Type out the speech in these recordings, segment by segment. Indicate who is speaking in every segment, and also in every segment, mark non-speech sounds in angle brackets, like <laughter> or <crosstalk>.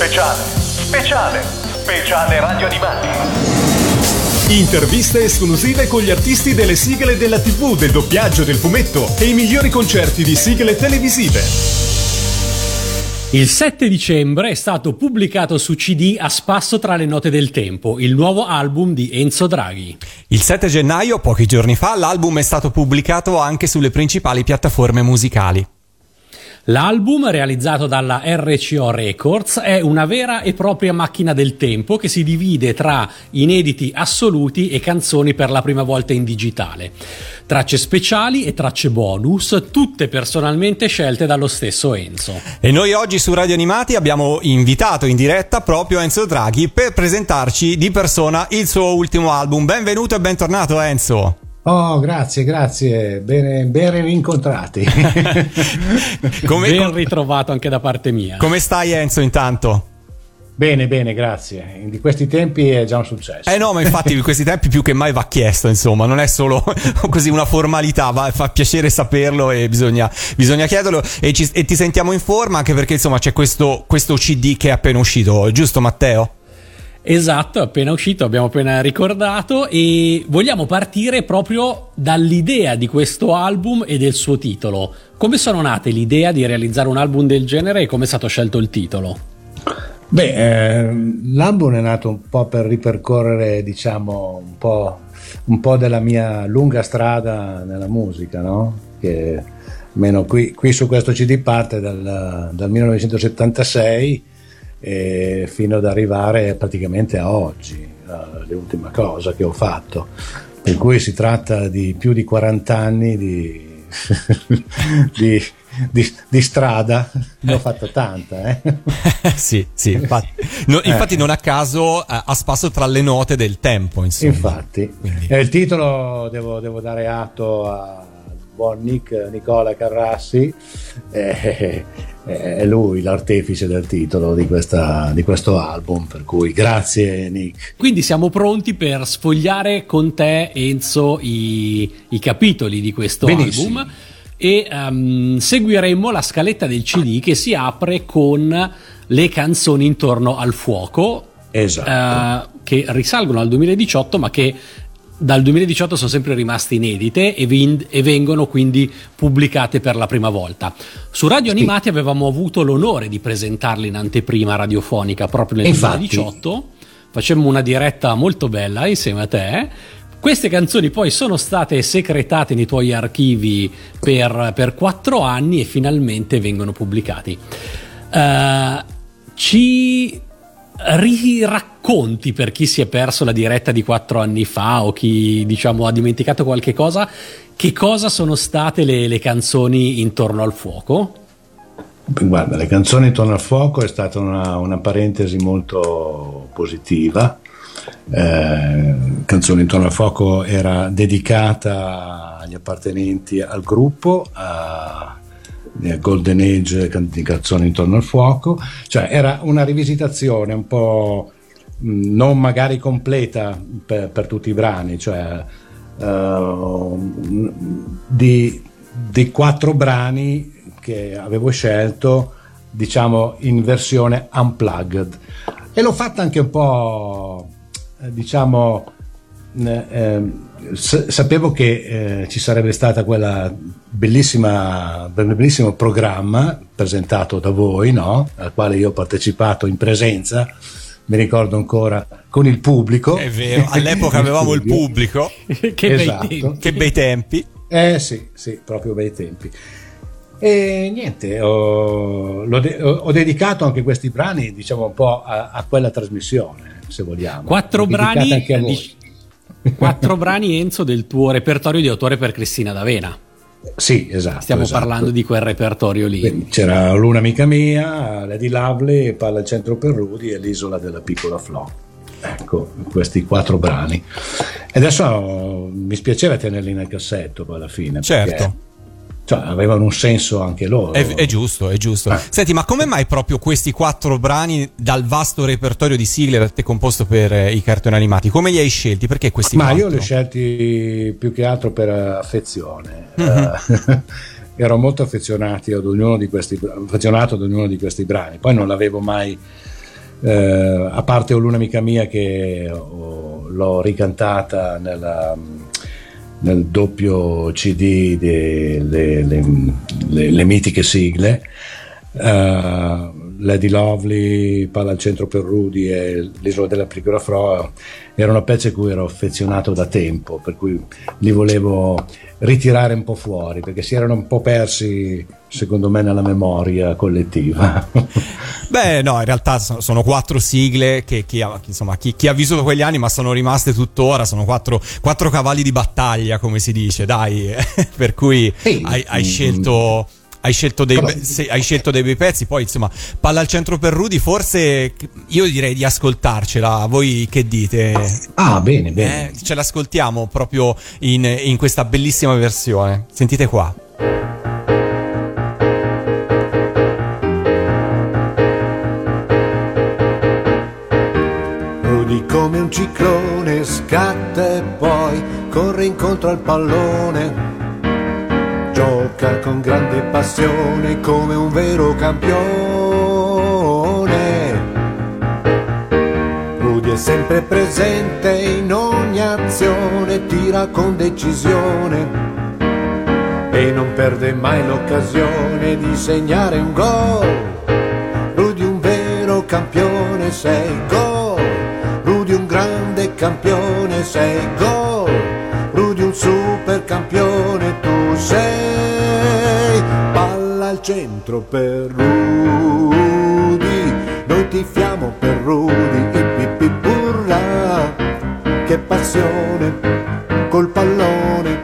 Speaker 1: Speciale, speciale, speciale radio animati.
Speaker 2: Interviste esclusive con gli artisti delle sigle della TV, del doppiaggio, del fumetto e i migliori concerti di sigle televisive.
Speaker 3: Il 7 dicembre è stato pubblicato su CD A spasso tra le note del tempo, il nuovo album di Enzo Draghi.
Speaker 4: Il 7 gennaio, pochi giorni fa, l'album è stato pubblicato anche sulle principali piattaforme musicali.
Speaker 3: L'album, realizzato dalla RCO Records, è una vera e propria macchina del tempo che si divide tra inediti assoluti e canzoni per la prima volta in digitale. Tracce speciali e tracce bonus, tutte personalmente scelte dallo stesso Enzo.
Speaker 4: E noi oggi su Radio Animati abbiamo invitato in diretta proprio Enzo Draghi per presentarci di persona il suo ultimo album. Benvenuto e bentornato Enzo.
Speaker 5: Oh, grazie, grazie, bene, ben rincontrati. <laughs>
Speaker 3: come, ben ritrovato anche da parte mia.
Speaker 4: Come stai Enzo intanto?
Speaker 5: Bene, bene, grazie. Di questi tempi è già un successo.
Speaker 4: Eh no, ma infatti <laughs> di questi tempi più che mai va chiesto, insomma, non è solo <laughs> così una formalità, va, fa piacere saperlo e bisogna, bisogna chiederlo e, ci, e, ti sentiamo in forma anche perché insomma c'è questo, questo CD che è appena uscito, giusto Matteo?
Speaker 3: Esatto, appena uscito, abbiamo appena ricordato e vogliamo partire proprio dall'idea di questo album e del suo titolo. Come sono nate l'idea di realizzare un album del genere e come è stato scelto il titolo?
Speaker 5: Beh, eh, l'album è nato un po' per ripercorrere, diciamo, un po', un po', della mia lunga strada nella musica, no? Che almeno qui, qui su questo CD parte dal, dal 1976 eh, fino ad arrivare praticamente a oggi, l'ultima cosa che ho fatto. Per cui si tratta di più di 40 anni di, <laughs> di, di, di, strada, ne ho fatta tanta. Eh? <laughs>
Speaker 4: sì, sì, infatti, no, infatti eh. non a caso a, a, spasso tra le note del tempo. Insomma.
Speaker 5: Infatti, eh, il titolo devo, devo dare atto a buon Nick, Nicola Carrassi, eh, è lui l'artefice del titolo di, questa, di, questo album, per cui grazie Nick.
Speaker 3: Quindi siamo pronti per sfogliare con te Enzo i, i capitoli di questo Benissimo. album e um, seguiremo la scaletta del CD che si apre con le canzoni intorno al fuoco.
Speaker 5: Esatto.
Speaker 3: Uh, che risalgono al 2018 ma che dal 2018 sono sempre rimaste inedite e, vin- e, vengono quindi pubblicate per la prima volta. Su Radio Animati sì. avevamo avuto l'onore di presentarle in anteprima radiofonica proprio nel Infatti. 2018. Facemmo una diretta molto bella insieme a te. Queste canzoni poi sono state secretate nei tuoi archivi per, per quattro anni e finalmente vengono pubblicati. Uh, ci riracconti per chi si è perso la diretta di quattro anni fa o chi diciamo ha dimenticato qualche cosa, che cosa sono state le, le canzoni intorno al fuoco?
Speaker 5: Guarda, le canzoni intorno al fuoco è stata una, una parentesi molto positiva. Eh, canzoni intorno al fuoco era dedicata agli appartenenti al gruppo, a, Golden Age di canzoni intorno al fuoco, cioè era una rivisitazione un po' non magari completa per, per tutti i brani, cioè uh, di, di, quattro brani che avevo scelto, diciamo in versione unplugged. E l'ho fatta anche un po', diciamo, eh, sapevo che eh, ci sarebbe stata quella bellissima, bellissimo programma presentato da voi, no? al quale io ho partecipato in presenza, mi ricordo ancora con il pubblico.
Speaker 4: È vero, all'epoca <laughs> avevamo il pubblico. <laughs>
Speaker 3: che, esatto. bei tempi.
Speaker 4: che bei tempi.
Speaker 5: Eh sì, sì, proprio bei tempi. E niente, ho, de- ho, dedicato anche questi brani, diciamo, un po' a, a quella trasmissione, se vogliamo.
Speaker 3: Quattro brani, anche a voi. Quattro brani Enzo del tuo repertorio di autore per Cristina D'Avena.
Speaker 5: Sì, esatto.
Speaker 3: Stiamo
Speaker 5: esatto.
Speaker 3: parlando di quel repertorio lì.
Speaker 5: C'era Luna amica mia, Lady Lovely, Palla al centro per Rudy e l'isola della piccola Flo. Ecco, questi quattro brani. E adesso mi spiaceva tenerli nel cassetto poi alla fine.
Speaker 4: Certo
Speaker 5: cioè, avevano un senso anche loro.
Speaker 4: È, è giusto, è giusto. Eh. Senti, ma come mai proprio questi quattro brani dal vasto repertorio di sigle da te composto per eh, i cartoni animati? Come li hai scelti? Perché questi
Speaker 5: ma
Speaker 4: quattro?
Speaker 5: io li ho scelti più che altro per affezione. Mm-hmm. <laughs> Ero molto affezionato ad, ognuno di questi, affezionato ad ognuno di questi brani. Poi non l'avevo mai eh, a parte Luna amica mia che oh, l'ho ricantata nella, nel doppio CD delle mitiche sigle. Uh, Lady Lovely, Palla al centro per Rudy e l'Isola della Piccola Fro erano pezzi a cui ero affezionato da tempo, per cui li volevo ritirare un po' fuori perché si erano un po' persi secondo me nella memoria collettiva. <laughs>
Speaker 4: Beh, no, in realtà sono quattro sigle che chi ha, insomma, chi, chi ha vissuto quegli anni, ma sono rimaste tuttora. Sono quattro, quattro cavalli di battaglia, come si dice, dai. <laughs> per cui sì. hai, hai scelto hai scelto, dei, be- se, hai scelto dei bei pezzi, poi insomma, palla al centro per Rudy, forse io direi di ascoltarcela, voi che dite?
Speaker 5: Ah, bene, bene.
Speaker 4: Eh, ce l'ascoltiamo proprio in, in questa bellissima versione, sentite qua.
Speaker 6: Rudy come un ciclone scatta e poi corre incontro al pallone gioca con grande passione come un vero campione. Rudy è sempre presente in ogni azione, tira con decisione e non perde mai l'occasione di segnare un gol. Rudy un vero campione, sei gol. Rudy un grande campione, sei gol. Un super campione, tu sei centro per Rudy, noi tifiamo per Rudy, ippi burra, che passione col pallone,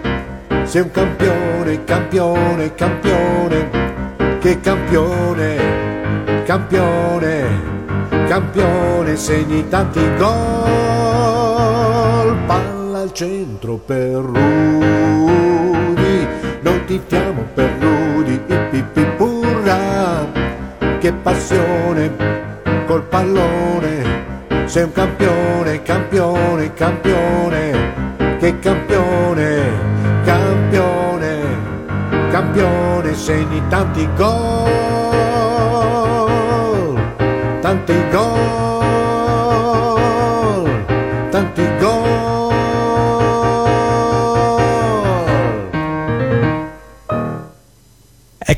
Speaker 6: sei un campione, campione, campione, che campione, campione, campione, segni tanti gol, palla al centro per Rudy, noi tifiamo per Rudy, ippi che passione col pallone, sei un campione, campione, campione, che campione, campione, campione, segni tanti gol, tanti gol,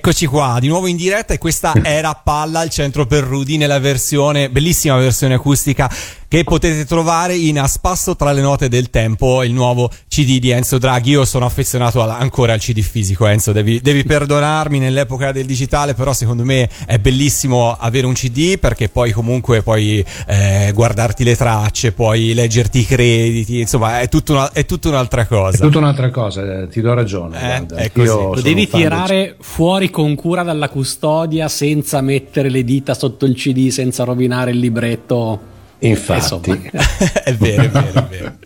Speaker 4: Eccoci qua, di nuovo in diretta e questa <laughs> era Palla al centro per Rudy nella versione, bellissima versione acustica che potete trovare in A spasso tra le note del tempo, il nuovo CD di Enzo Draghi. Io sono affezionato ancora al CD fisico, Enzo, devi, devi, perdonarmi nell'epoca del digitale, però secondo me è bellissimo avere un CD perché poi comunque puoi eh, guardarti le tracce, puoi leggerti i crediti, insomma è, tutta, una, è tutta un'altra cosa.
Speaker 5: È tutta un'altra cosa, eh, ti do ragione.
Speaker 3: Eh, Lo devi tirare fuori con cura dalla custodia senza mettere le dita sotto il CD, senza rovinare il libretto.
Speaker 5: Infatti, <laughs>
Speaker 4: è vero, è vero, è vero.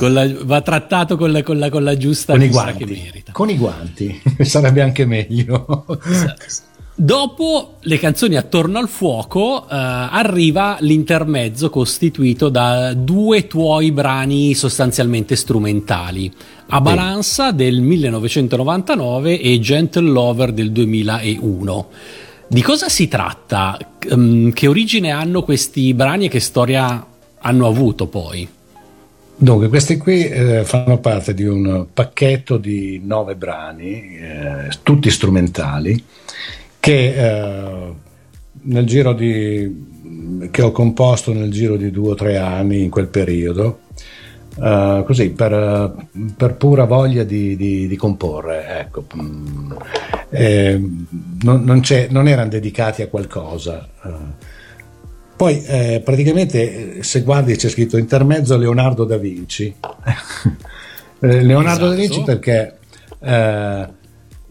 Speaker 4: <laughs>
Speaker 3: La, va trattato con la, con la, con la giusta
Speaker 5: con i guanti, che merita. Con i guanti, <laughs> sarebbe anche meglio.
Speaker 3: Dopo le canzoni attorno al fuoco eh, arriva l'intermezzo costituito da due tuoi brani sostanzialmente strumentali, A Balanza del 1999 e Gentle Lover del 2001. Di cosa si tratta? Um, che origine hanno questi brani e che storia hanno avuto poi?
Speaker 5: Dunque, questi qui eh, fanno parte di un pacchetto di nove brani, eh, tutti strumentali, che, eh, di, che ho composto nel giro di due o tre anni in quel periodo, Uh, così per, per, pura voglia di, di, di comporre, ecco. Mm, eh, non, non, non, erano dedicati a qualcosa. Uh, poi eh, praticamente se guardi c'è scritto intermezzo Leonardo da Vinci. <laughs> Eh, Leonardo esatto. da Vinci perché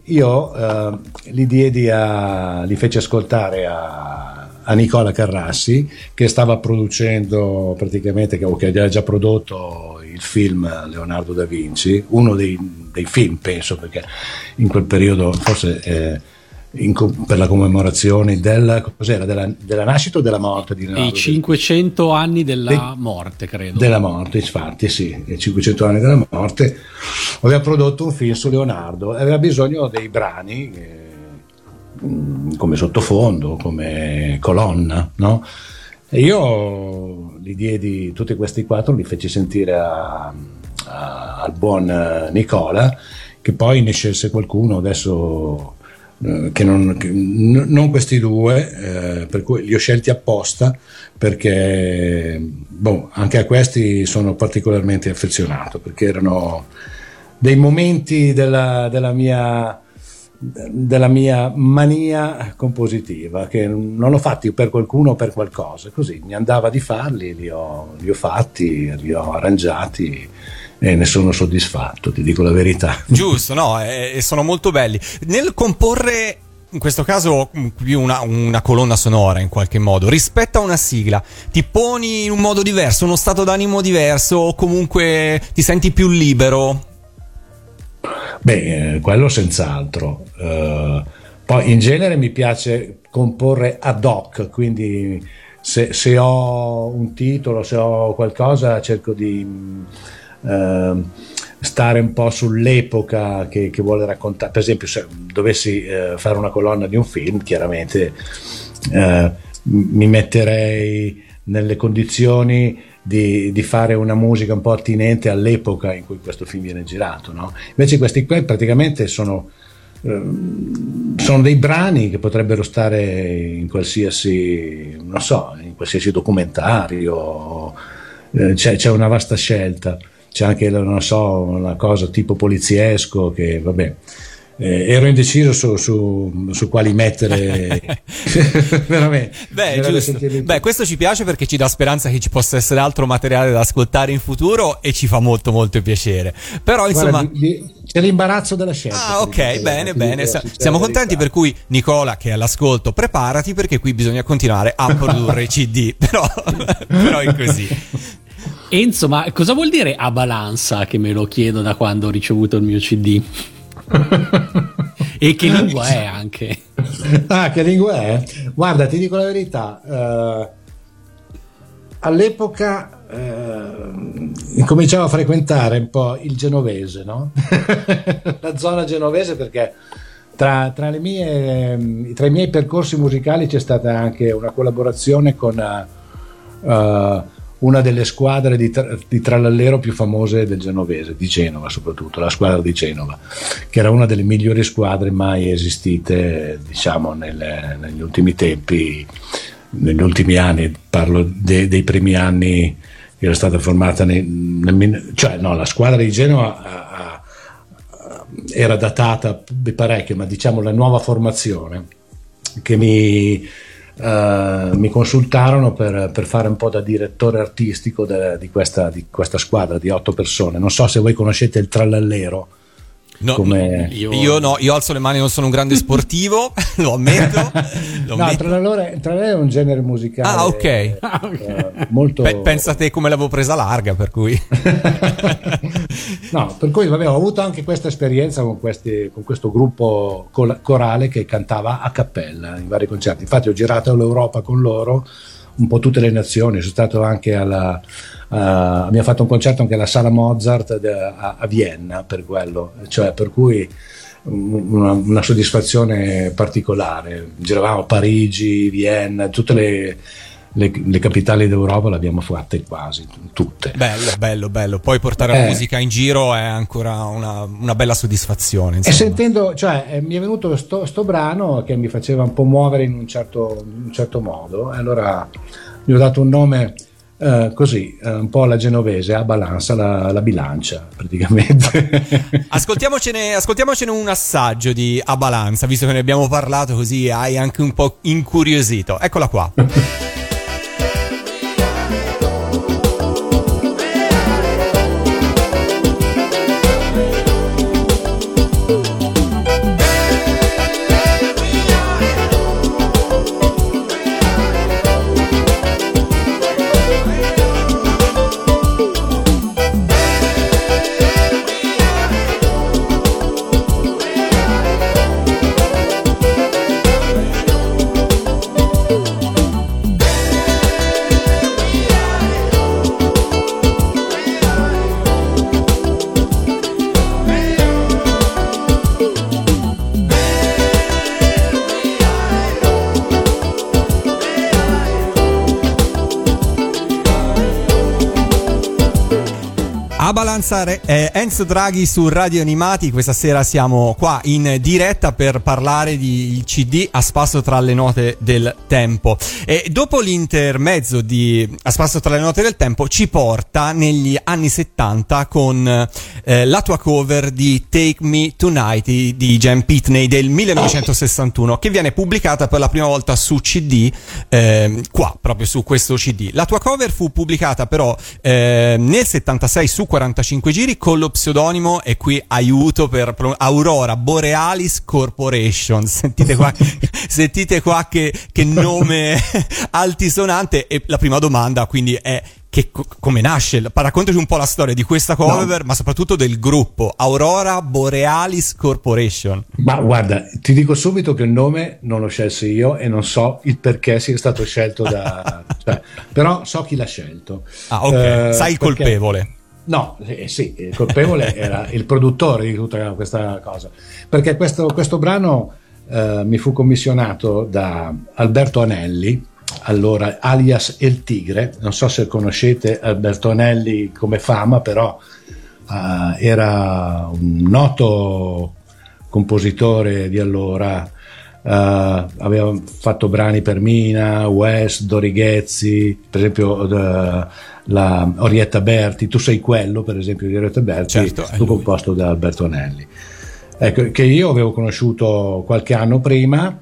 Speaker 5: io li diedi a, li feci ascoltare a a Nicola Carrassi che stava producendo praticamente, che, che aveva già prodotto il film Leonardo da Vinci, uno dei, dei film penso perché in quel periodo forse eh, in, per la commemorazione della, della, della, nascita o della morte di Leonardo?
Speaker 3: I 500 anni della De, morte credo.
Speaker 5: Della morte, infatti sì, i 500 anni della morte aveva prodotto un film su Leonardo aveva bisogno dei brani. Eh, come sottofondo, come colonna, no? E io li diedi tutti questi quattro, li feci sentire a, a, al buon eh, Nicola, che poi ne scelse qualcuno adesso eh, che non, che non, questi due, eh, per cui li ho scelti apposta perché boh, anche a questi sono particolarmente affezionato perché erano dei momenti della, della mia della mia mania compositiva, che non l'ho fatti per qualcuno o per qualcosa, così mi andava di farli, li ho, li ho fatti, li ho arrangiati e ne sono soddisfatto, ti dico la verità.
Speaker 4: Giusto, no, e sono molto belli. Nel comporre in questo caso una, una, colonna sonora in qualche modo rispetto a una sigla ti poni in un modo diverso uno stato d'animo diverso o comunque ti senti più libero
Speaker 5: Beh, eh, quello senz'altro. Uh, poi in genere mi piace comporre ad hoc, quindi se, se, ho un titolo, se ho qualcosa, cerco di uh, stare un po' sull'epoca che, che, vuole raccontare. Per esempio, se dovessi uh, fare una colonna di un film, chiaramente mi metterei nelle condizioni di, di, fare una musica un po' attinente all'epoca in cui questo film viene girato. No? Invece questi qui praticamente sono, eh, sono, dei brani che potrebbero stare in qualsiasi, non so, in qualsiasi documentario, eh, c'è, c'è, una vasta scelta, c'è anche, non so, una cosa tipo poliziesco che, vabbè, eh, ero indeciso su, su, su quali mettere. <laughs> <laughs> Veramente.
Speaker 4: Beh, Beh, questo ci piace perché ci dà speranza che ci possa essere altro materiale da ascoltare in futuro e ci fa molto molto piacere. Però insomma Guarda,
Speaker 5: di, c'è l'imbarazzo della scelta
Speaker 4: ah ok bene bene. dico, siamo contenti per cui Nicola che è all'ascolto preparati perché qui bisogna continuare a <laughs> produrre i cd però, però è così.
Speaker 3: Enzo, ma cosa vuol dire a balanza che me lo chiedo da quando ho ricevuto il mio CD? <laughs> e che lingua è anche? <laughs>
Speaker 5: Ah, che lingua è? Guarda, ti dico la verità. Uh, all'epoca uh, cominciavo a frequentare un po' il genovese, no? <laughs> la zona genovese perché tra, tra, mie, tra, i miei percorsi musicali c'è stata anche una collaborazione con uh, una delle squadre di, tra, di, trallallero più famose del genovese, di Genova soprattutto, la squadra di Genova, che era una delle migliori squadre mai esistite, diciamo, nelle, negli ultimi tempi, negli ultimi anni, parlo de, dei primi anni che era stata formata, nei, nel, cioè no, la squadra di Genova a, a, era datata parecchio, ma diciamo la nuova formazione che mi Uh, mi consultarono per, per, fare un po' da direttore artistico de, di, questa, di, questa, squadra di otto persone. Non so se voi conoscete il Trallallero.
Speaker 4: No, come... io... io... no, io alzo le mani, non sono un grande sportivo, <laughs> lo ammetto. Lo
Speaker 5: no, Trallallero, è un genere musicale.
Speaker 4: Ah, ok. Eh, molto... Pe- pensa te come l'avevo presa larga, per cui. <laughs>
Speaker 5: no, per cui vabbè, ho avuto anche questa esperienza con, questi, con questo gruppo col- corale che cantava a cappella in vari concerti. Infatti ho girato l'Europa con loro, un po' tutte le nazioni, sono stato anche alla Uh, abbiamo fatto un concerto anche alla Sala Mozart de, a, a, Vienna per quello, cioè per cui una, una, soddisfazione particolare. Giravamo a Parigi, Vienna, tutte le, le, le, capitali d'Europa le abbiamo fatte quasi tutte.
Speaker 4: Bello, bello, bello. Poi portare eh, la musica in giro è ancora una, una bella soddisfazione.
Speaker 5: Insomma. E sentendo, cioè, eh, mi è venuto sto, sto, brano che mi faceva un po' muovere in un certo, in un certo modo, e allora gli ho dato un nome Uh, così, uh, un po' alla genovese, a balanza la, la bilancia praticamente. <laughs>
Speaker 4: ascoltiamocene, ascoltiamocene, un assaggio di A Balanza, visto che ne abbiamo parlato così hai anche un po' incuriosito. Eccola qua. <laughs> Balanzare eh, Enzo Draghi su Radio Animati, questa sera siamo qua in diretta per parlare di CD a spasso tra le note del tempo. E dopo l'intermezzo di A spasso tra le note del tempo ci porta negli anni 70 con eh, la tua cover di Take Me Tonight di Jan Pitney del 1961 che viene pubblicata per la prima volta su CD eh, qua proprio su questo CD. La tua cover fu pubblicata però eh, nel 76 su 45 giri con lo pseudonimo e qui aiuto per Aurora Borealis Corporation. <laughs> Sentite qua, <laughs> sentite qua che, che nome <laughs> altisonante e la prima domanda quindi è che, come nasce? Raccontaci un po' la storia di questa cover, no. ma soprattutto del gruppo Aurora Borealis Corporation.
Speaker 5: Ma guarda, ti dico subito che il nome non lo scelsi io e non so il perché sia stato scelto da... cioè, però so chi l'ha scelto.
Speaker 4: Ah, ok. Eh, Sai il perché... colpevole.
Speaker 5: No, eh, sì, il colpevole <laughs> era il produttore di tutta questa cosa, perché questo, questo brano eh, mi fu commissionato da Alberto Anelli, allora alias El Tigre, non so se conoscete Alberto Anelli come fama, però eh, era un noto compositore di allora, Uh, aveva fatto brani per Mina, West, Dorighezzi, per esempio uh, la Orietta Berti, Tu sei quello, per esempio, di Orietta Berti, certo, fu composto da Alberto Anelli. Ecco, che io avevo conosciuto qualche anno prima,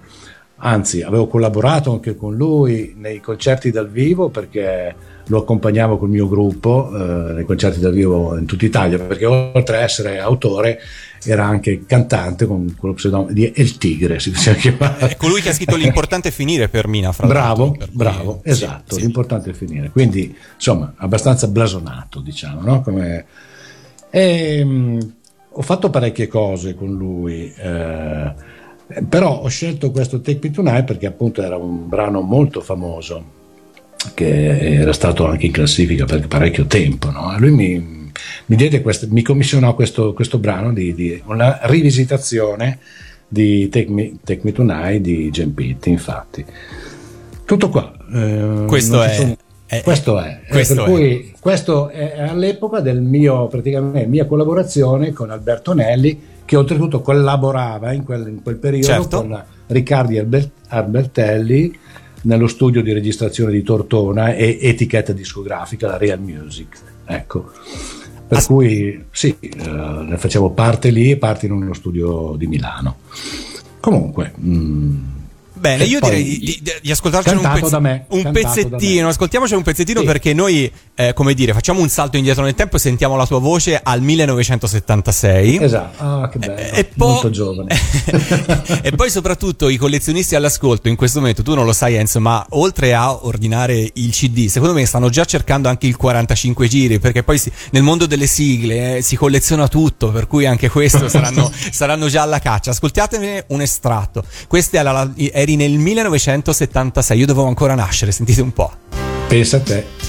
Speaker 5: anzi avevo collaborato anche con lui nei concerti dal vivo perché lo accompagnavo col mio gruppo eh, nei concerti dal vivo in tutta Italia perché oltre a essere autore era anche cantante con quello pseudonimo di El Tigre si
Speaker 4: chiamava. è colui che ha scritto l'importante è finire per Mina fra
Speaker 5: bravo, per bravo, cui... esatto sì, l'importante è finire quindi insomma abbastanza blasonato diciamo no? Come... E, mh, ho fatto parecchie cose con lui eh, però ho scelto questo Take Me Tonight perché appunto era un brano molto famoso che era stato anche in classifica per parecchio tempo. No? lui mi, mi, questo, mi, commissionò questo, questo brano di, di, una rivisitazione di Take Me, Take Me Tonight di Jim Pitt, infatti. Tutto qua.
Speaker 4: Eh, questo è...
Speaker 5: Sono... Eh, questo è, questo, per è. Cui, questo è all'epoca del mio, praticamente, mia collaborazione con Alberto Nelli, che oltretutto collaborava in quel, in quel periodo certo. con Riccardi Albertelli, nello studio di registrazione di Tortona e etichetta discografica, la Real Music. Ecco. Per As- cui sì, eh, ne facevo parte lì e parte in uno studio di Milano. Comunque, mh, mm,
Speaker 4: Bene, io direi di, di, di ascoltarci un, pezz-
Speaker 5: me,
Speaker 4: un pezzettino. Ascoltiamoci un pezzettino sì. perché noi, eh, come dire, facciamo un salto indietro nel tempo e sentiamo la tua voce al 1976.
Speaker 5: Esatto, ah, che bello. E poi, Molto giovane. <laughs>
Speaker 4: e poi, soprattutto, i collezionisti all'ascolto in questo momento, tu non lo sai, Enzo, ma oltre a ordinare il CD, secondo me stanno già cercando anche il 45 giri perché poi si, nel mondo delle sigle eh, si colleziona tutto, per cui anche questo saranno, <laughs> saranno già alla caccia. Ascoltatemi un estratto. Questa è la, è eri nel 1976, io dovevo ancora nascere, sentite un po'.
Speaker 5: Pensa a te.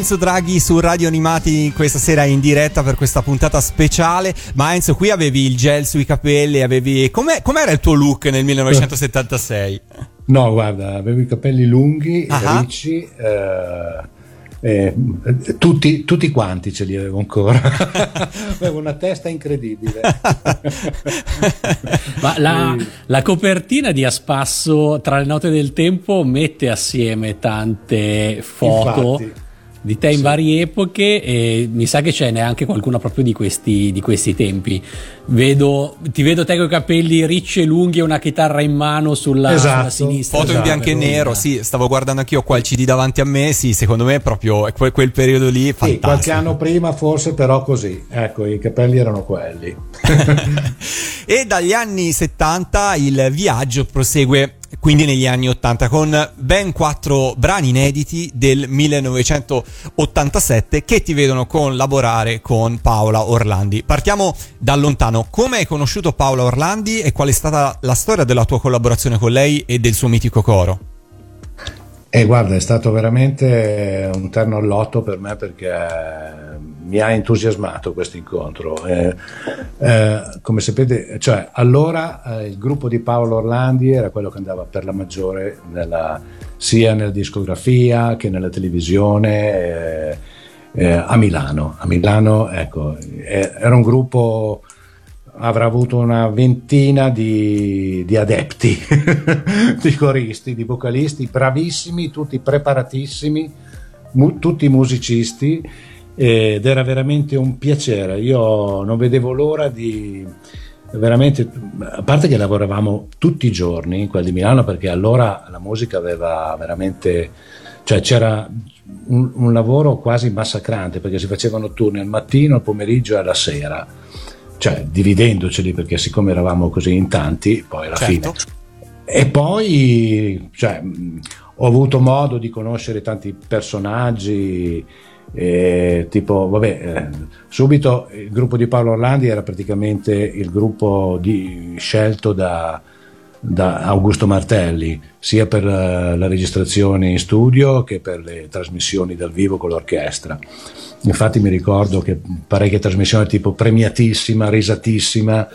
Speaker 4: Enzo Draghi su Radio Animati questa sera in diretta per questa puntata speciale. Ma Enzo, qui avevi il gel sui capelli, avevi... Com'è, com'era il tuo look nel 1976?
Speaker 5: No, guarda, avevo i capelli lunghi, uh-huh. ricci, eh, eh, tutti, tutti, quanti ce li avevo ancora. <laughs> avevo una testa incredibile. <laughs>
Speaker 3: Ma la, la, copertina di Aspasso tra le note del tempo mette assieme tante foto. Infatti di te in sì. varie epoche e mi sa che ce n'è anche qualcuna proprio di questi, di questi tempi. Vedo, ti vedo te con i capelli ricci e lunghi e una chitarra in mano sulla, esatto. sulla sinistra.
Speaker 4: Foto esatto. in bianco e nero, sì, stavo guardando anch'io qua il CD davanti a me, sì, secondo me è proprio quel, quel periodo lì fantastico. Sì,
Speaker 5: qualche anno prima forse però così, ecco, i capelli erano quelli. <laughs>
Speaker 4: e dagli anni 70 il viaggio prosegue quindi negli anni 80 con ben quattro brani inediti del 1987 che ti vedono collaborare con Paola Orlandi. Partiamo da lontano. Come hai conosciuto Paola Orlandi e qual è stata la storia della tua collaborazione con lei e del suo mitico coro?
Speaker 5: E eh, guarda, è stato veramente un terno all'otto per me perché mi ha entusiasmato questo incontro. Eh, eh, come sapete, cioè, allora eh, il gruppo di Paolo Orlandi era quello che andava per la maggiore nella, sia nella discografia che nella televisione eh, eh, a Milano. A Milano, ecco, era un gruppo avrà avuto una ventina di, di adepti, <laughs> di coristi, di vocalisti, bravissimi, tutti preparatissimi, mu- tutti musicisti ed era veramente un piacere. Io non vedevo l'ora di veramente, a parte che lavoravamo tutti i giorni, quelli di Milano, perché allora la musica aveva veramente, cioè c'era un, un lavoro quasi massacrante perché si facevano turni al mattino, al pomeriggio e alla sera cioè dividendoceli perché siccome eravamo così in tanti, poi alla certo. fine. E poi cioè, ho avuto modo di conoscere tanti personaggi, eh, tipo, vabbè, eh, subito il gruppo di Paolo Orlandi era praticamente il gruppo di, scelto da, da, Augusto Martelli, sia per la, la registrazione in studio che per le trasmissioni dal vivo con l'orchestra. Infatti mi ricordo che parecchie trasmissioni tipo premiatissima, risatissima,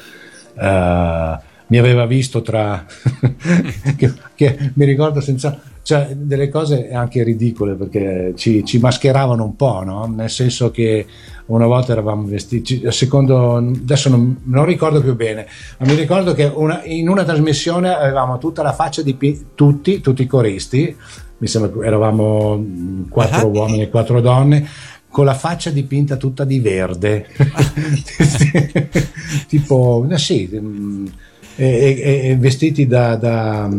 Speaker 5: uh, mi aveva visto tra... <laughs> che, che, mi ricordo senza... Cioè, delle cose anche ridicole perché ci, ci mascheravano un po', no? Nel senso che una volta eravamo vestiti, secondo, adesso non, non ricordo più bene, ma mi ricordo che una, in una trasmissione avevamo tutta la faccia di tutti, tutti i coristi, mi sembra eravamo quattro uh-huh. uomini e quattro donne, con la faccia dipinta tutta di verde, <laughs> <laughs> tipo, eh, sì, mm, e, e, e vestiti da, da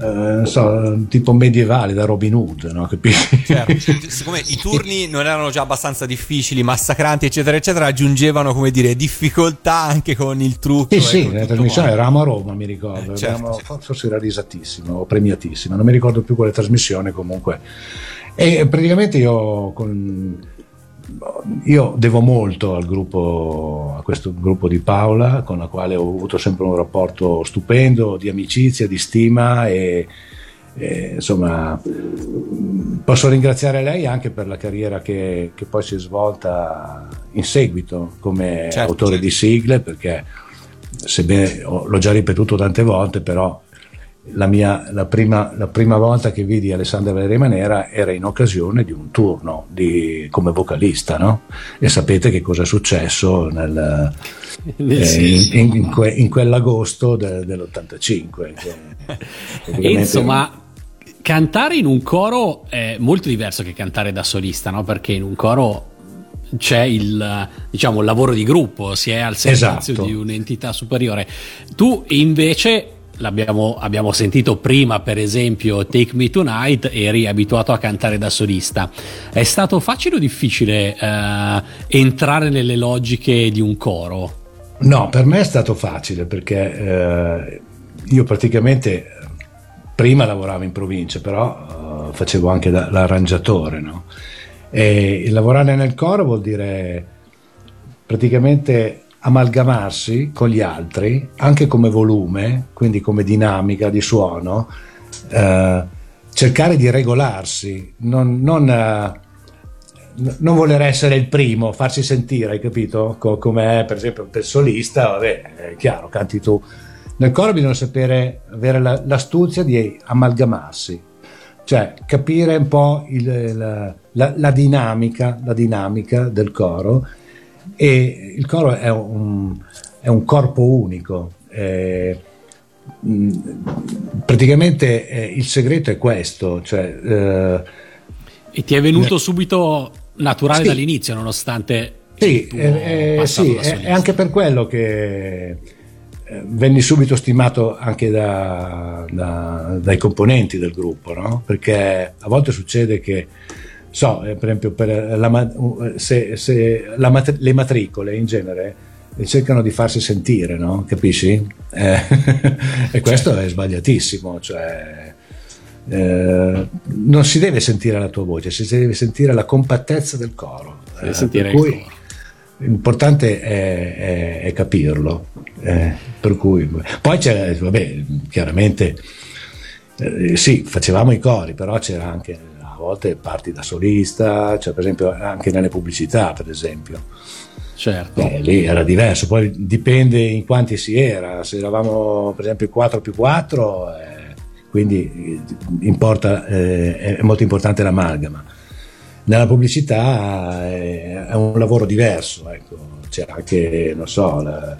Speaker 5: Uh, so, tipo medievali da Robin Hood, no? Capisci?
Speaker 4: Certo, <laughs> siccome i turni non erano già abbastanza difficili, massacranti, eccetera, eccetera, aggiungevano come dire difficoltà anche con il trucco.
Speaker 5: Sì, sì, la trasmissione eravamo a Roma, mi ricordo, eh, certo, eravamo, forse era risatissima o premiatissima, non mi ricordo più quale trasmissione comunque e praticamente io, con, io devo molto al gruppo, a questo gruppo di Paola, con la quale ho avuto sempre un rapporto stupendo di amicizia, di stima e, e insomma posso ringraziare lei anche per la carriera che, che poi si è svolta in seguito come certo, autore certo. di sigle perché sebbene l'ho già ripetuto tante volte però la, mia, la, prima, la, prima, volta che vidi Alessandra Valeria Manera era in occasione di un turno di, come vocalista, no? E sapete che cosa è successo nel, eh, in, in, que, in, quell'agosto de, dell'85.
Speaker 3: Che, insomma, cantare in un coro è molto diverso che cantare da solista, no? Perché in un coro c'è il diciamo, lavoro di gruppo, si è al servizio esatto. di un'entità superiore. Tu invece L'abbiamo abbiamo sentito prima, per esempio, Take Me Tonight, eri abituato a cantare da solista. È stato facile o difficile eh, entrare nelle logiche di un coro?
Speaker 5: No, per me è stato facile perché eh, io praticamente prima lavoravo in provincia, però eh, facevo anche da, l'arrangiatore. No? E lavorare nel coro vuol dire praticamente amalgamarsi con gli altri, anche come volume, quindi come dinamica di suono, eh, cercare di regolarsi, non, non, eh, non, voler essere il primo, farsi sentire, hai capito? Co- come è per esempio per solista, vabbè, è chiaro, canti tu. Nel coro bisogna sapere avere la, l'astuzia di amalgamarsi, cioè capire un po' il, la, la, dinamica, la dinamica del coro e il coro è un, è un corpo unico. Eh, praticamente eh, il segreto è questo. Cioè, eh,
Speaker 3: e ti è venuto eh, subito naturale sì. dall'inizio, nonostante.
Speaker 5: Sì, eh, eh, sì è, è, anche per quello che eh, venni subito stimato anche da, da, dai componenti del gruppo, no? perché a volte succede che, so, per esempio, per la, se, se la, le matricole in genere e cercano di farsi sentire, no? Capisci? Eh, <laughs> e questo certo. è sbagliatissimo, cioè eh, non si deve sentire la tua voce, si deve sentire la compattezza del coro.
Speaker 3: Eh, sentire cui, coro.
Speaker 5: L'importante è, è, è capirlo. Eh, per cui, poi c'è, vabbè, chiaramente, eh, sì, facevamo i cori, però c'era anche volte parti da solista, cioè per esempio anche nelle pubblicità, per esempio
Speaker 3: Certo.
Speaker 5: Beh, lì era diverso, poi dipende in quanti si era, se eravamo per esempio 4 più 4, eh, quindi eh, importa, eh, è molto importante l'amalgama. Nella pubblicità è, è un lavoro diverso, ecco. c'era anche, non so, la,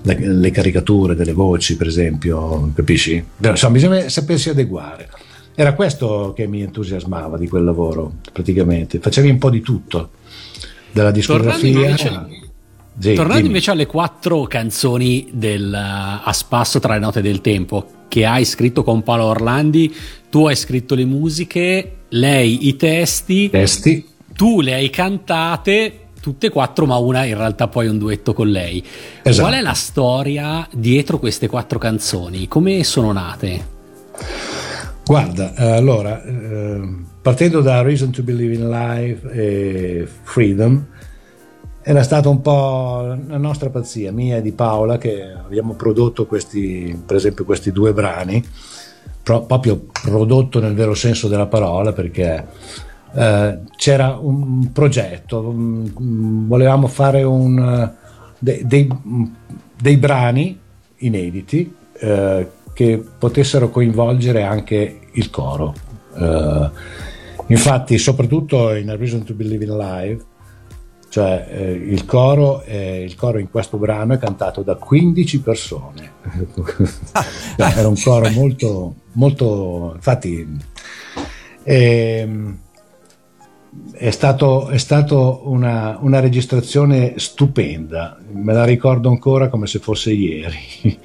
Speaker 5: la, le caricature delle voci per esempio, capisci? Insomma, bisogna sapersi adeguare. Era questo che mi entusiasmava di quel lavoro, praticamente. Facevi un po' di tutto della discografia. Tornando invece,
Speaker 3: sì, tornando invece alle quattro canzoni del uh, A spasso tra le note del tempo che hai scritto con Paolo Orlandi, tu hai scritto le musiche, lei i testi,
Speaker 5: testi.
Speaker 3: tu le hai cantate tutte e quattro, ma una in realtà poi è un duetto con lei. Esatto. Qual è la storia dietro queste quattro canzoni? Come sono nate?
Speaker 5: Guarda, eh, allora, eh, partendo da Reason to Believe in Life e Freedom, era stata un po' la nostra pazzia, mia e di Paola, che abbiamo prodotto questi, per esempio, questi due brani, pro, proprio prodotto nel vero senso della parola, perché eh, c'era un progetto, volevamo fare un, de, dei, dei, brani inediti eh, che potessero coinvolgere anche il coro. Uh, Infatti, soprattutto in A Reason to Believe in Live, cioè eh, il, coro, eh, il, coro, in questo brano è cantato da 15 persone. <laughs> Era un coro molto, molto infatti, è, è stato, è stato una, una, registrazione stupenda, me la ricordo ancora come se fosse ieri.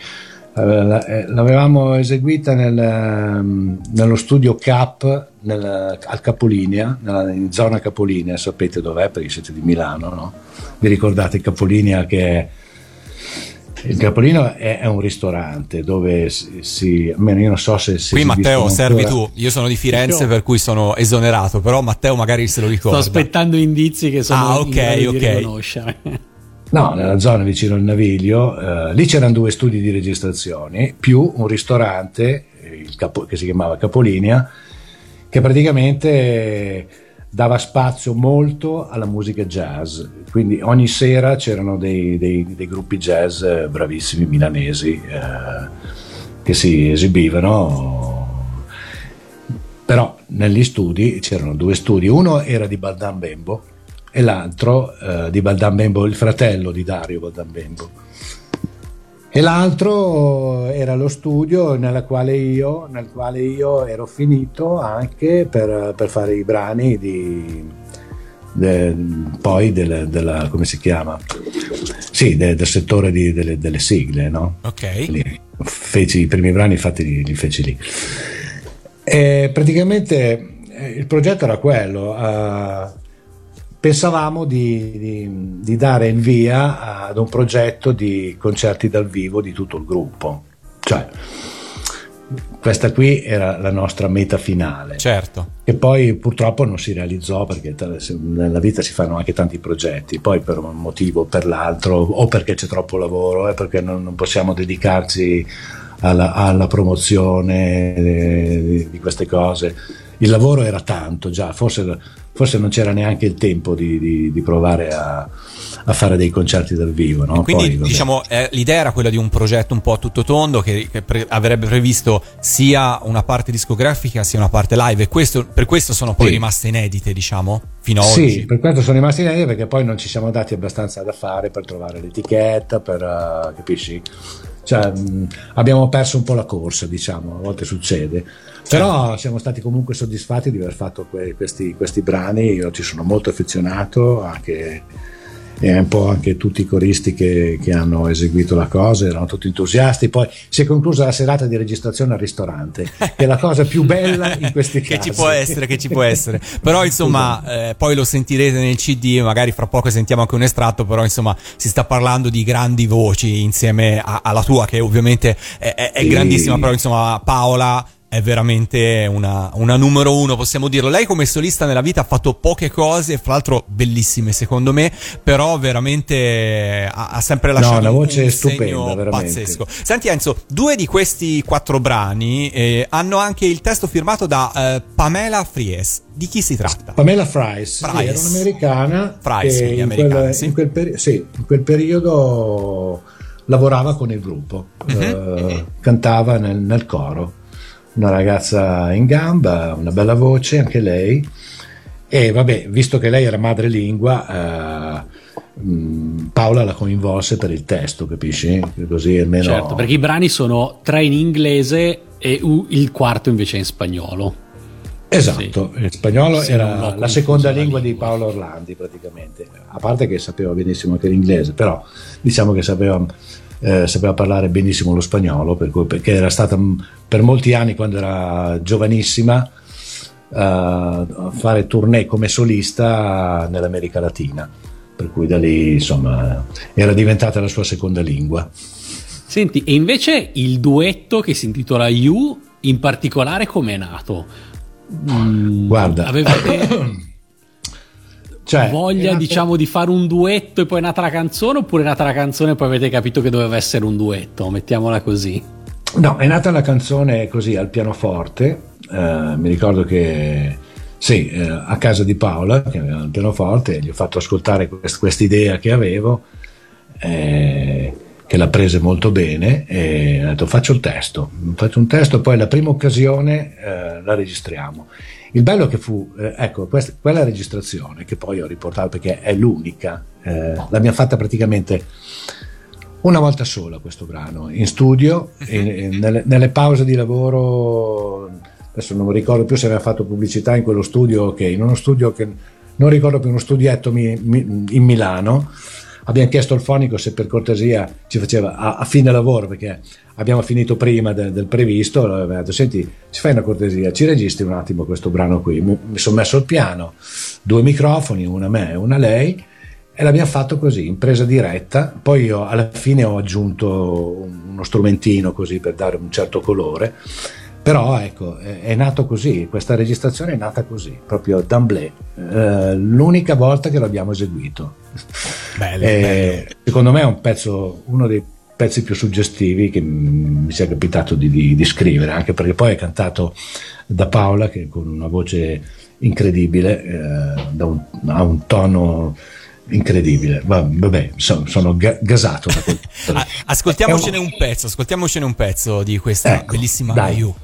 Speaker 5: Eh, l'avevamo eseguita nel, ehm, nello studio CAP nel, al Capolinea, nella in zona Capolinea, sapete dov'è perché siete di Milano, no? Vi ricordate il Capolinea che è il Capolino è, è, un ristorante dove si, si, almeno io non so se, se
Speaker 4: qui Matteo servi tu io sono di Firenze io. per cui sono esonerato però Matteo magari se lo ricorda
Speaker 3: sto aspettando indizi che sono ah, okay, in okay. di riconoscere
Speaker 5: No, nella zona vicino al Naviglio, eh, lì c'erano due studi di registrazione più un ristorante capo, che si chiamava Capolinea, che praticamente dava spazio molto alla musica jazz. Quindi ogni sera c'erano dei, dei, dei gruppi jazz bravissimi milanesi eh, che si esibivano. Però negli studi c'erano due studi, uno era di Baldan Bembo e l'altro eh, di Baldan Bembo, il fratello di Dario Baldan Bembo. E l'altro era lo studio quale io, nel quale io ero finito anche per, per fare i brani di, de, poi del, della, come si chiama? Sì, de, del settore di, delle, delle, sigle, no?
Speaker 4: Ok.
Speaker 5: feci, I primi brani fatti li, li feci lì. E praticamente eh, il progetto era quello, uh, pensavamo di, di, di, dare il via ad un progetto di concerti dal vivo di tutto il gruppo. Cioè, questa qui era la nostra meta finale.
Speaker 4: Certo.
Speaker 5: E poi purtroppo non si realizzò perché nella vita si fanno anche tanti progetti, poi per un motivo o per l'altro, o perché c'è troppo lavoro, o perché non, non possiamo dedicarci alla, alla promozione di, di, queste cose. Il lavoro era tanto già, forse, forse non c'era neanche il tempo di, di, di provare a, a, fare dei concerti dal vivo. No?
Speaker 4: Quindi Poi, diciamo eh, l'idea era quella di un progetto un po' a tutto tondo che, che pre- avrebbe previsto sia una parte discografica sia una parte live e questo, per questo sono poi sì. rimaste inedite diciamo fino ad
Speaker 5: sì,
Speaker 4: oggi.
Speaker 5: Sì, per questo sono rimaste inedite perché poi non ci siamo dati abbastanza da fare per trovare l'etichetta, per, uh, capisci? Cioè, mh, abbiamo perso un po' la corsa, diciamo, a volte succede. Però siamo stati comunque soddisfatti di aver fatto que- questi, questi, brani, io ci sono molto affezionato, anche, e un po' anche tutti i coristi che, che, hanno eseguito la cosa erano tutti entusiasti. Poi si è conclusa la serata di registrazione al ristorante, che è la cosa più bella in questi <laughs>
Speaker 4: che
Speaker 5: casi.
Speaker 4: Ci può essere, che ci può essere. Però insomma, eh, poi lo sentirete nel CD, magari fra poco sentiamo anche un estratto, però insomma si sta parlando di grandi voci insieme a, alla tua, che ovviamente è, è, è sì. grandissima, però insomma Paola è veramente una, una, numero uno, possiamo dirlo. Lei come solista nella vita ha fatto poche cose, fra l'altro bellissime secondo me, però veramente ha, ha sempre lasciato no,
Speaker 5: una voce
Speaker 4: un
Speaker 5: stupenda,
Speaker 4: veramente. pazzesco. Senti Enzo, due di questi quattro brani eh, hanno anche il testo firmato da eh, Pamela Fries. Di chi si tratta?
Speaker 5: Pamela Fries, Fries. Sì, era un'americana
Speaker 4: Fries,
Speaker 5: che in, quel, sì. in, quel peri- sì, in quel periodo lavorava con il gruppo, uh-huh. uh, cantava nel, nel coro una ragazza in gamba, una bella voce anche lei. E vabbè, visto che lei era madrelingua, eh, mm, Paola la coinvolse per il testo, capisci? Così almeno.
Speaker 3: Certo, perché i brani sono tre in inglese e il quarto invece in spagnolo.
Speaker 5: Esatto, sì. il spagnolo sì, era la seconda lingua, lingua di Paolo Orlandi praticamente, a parte che sapeva benissimo anche l'inglese, però diciamo che sapeva eh, sapeva parlare benissimo lo spagnolo, per cui, perché era stata per molti anni, quando era giovanissima, eh, a fare tournée come solista nell'America Latina, per cui da lì insomma era diventata la sua seconda lingua.
Speaker 3: Senti, e invece il duetto che si intitola You, in particolare come è nato?
Speaker 5: Mm, Guarda,
Speaker 3: avevate <coughs> cioè, voglia nato... diciamo di fare un duetto e poi è nata la canzone oppure è nata la canzone e poi avete capito che doveva essere un duetto? Mettiamola così.
Speaker 5: No è nata la canzone così al pianoforte. Eh, mi ricordo che sì eh, a casa di Paola che aveva il pianoforte gli ho fatto ascoltare questa idea che avevo eh, che l'ha prese molto bene e ha detto faccio il testo faccio un testo poi la prima occasione eh, la registriamo il bello che fu, eh, ecco, questa, quella registrazione che poi ho riportato perché è l'unica, eh, l'abbiamo fatta praticamente una volta sola questo brano, in studio, e, nelle, nelle, pause di lavoro, adesso non mi ricordo più se aveva fatto pubblicità in quello studio, ok, in uno studio che non ricordo più, uno studietto mi, mi, in Milano, abbiamo chiesto al fonico se per cortesia ci faceva a, a fine lavoro perché abbiamo finito prima de, del previsto aveva detto senti ci fai una cortesia ci registri un attimo questo brano qui. Mi, mi sono messo al piano due microfoni una a me e una a lei e l'abbiamo fatto così in presa diretta. Poi io alla fine ho aggiunto uno strumentino così per dare un certo colore. Però ecco, è, nato così, questa registrazione è nata così, proprio d'amblè, eh, l'unica volta che l'abbiamo eseguito.
Speaker 4: Bello, bello.
Speaker 5: Secondo me è un pezzo, uno dei pezzi più suggestivi che mi sia capitato di, di, di scrivere, anche perché poi è cantato da Paola che con una voce incredibile, eh, un, ha un tono incredibile. Vabbè, sono, sono gasato da quel... <laughs>
Speaker 4: Ascoltiamocene un pezzo, ascoltiamocene un pezzo di questa ecco, bellissima
Speaker 5: dai.
Speaker 4: You.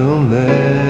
Speaker 7: lonely.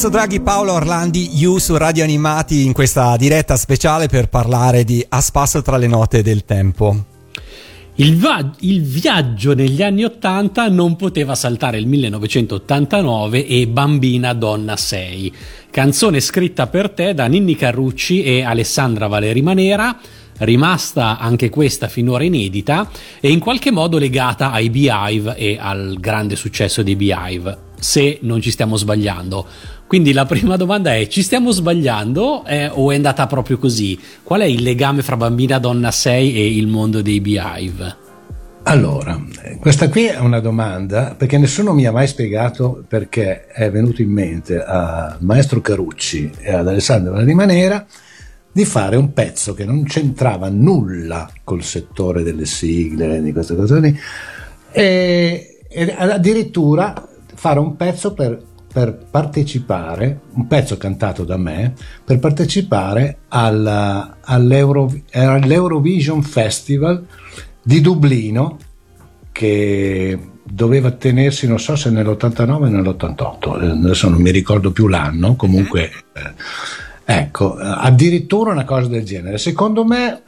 Speaker 4: Enzo Draghi, Paolo Orlandi, You su Radio Animati in questa diretta speciale per parlare di A spasso tra le note del tempo.
Speaker 3: Il, va- il viaggio negli anni 80 non poteva saltare il 1989 e Bambina Donna 6, canzone scritta per te da Ninni Carrucci e Alessandra Valeri Manera, rimasta anche questa finora inedita e in qualche modo legata ai Beehive e al grande successo dei Beehive, se non ci stiamo sbagliando. Quindi la prima domanda è: ci stiamo sbagliando eh, o è andata proprio così? Qual è il legame fra Bambina Donna 6 e il mondo dei Beehive?
Speaker 5: Allora, questa qui è una domanda perché nessuno mi ha mai spiegato perché è venuto in mente al maestro Carucci e ad Alessandro Di di fare un pezzo che non c'entrava nulla col settore delle sigle, di queste cose lì, e, e addirittura fare un pezzo per, per partecipare, un pezzo cantato da me, per partecipare alla- all'Euro- all'Eurovision Festival di Dublino che doveva tenersi non so se nell'89 o nell'88 eh, adesso non mi ricordo più l'anno comunque eh, ecco addirittura una cosa del genere. Secondo me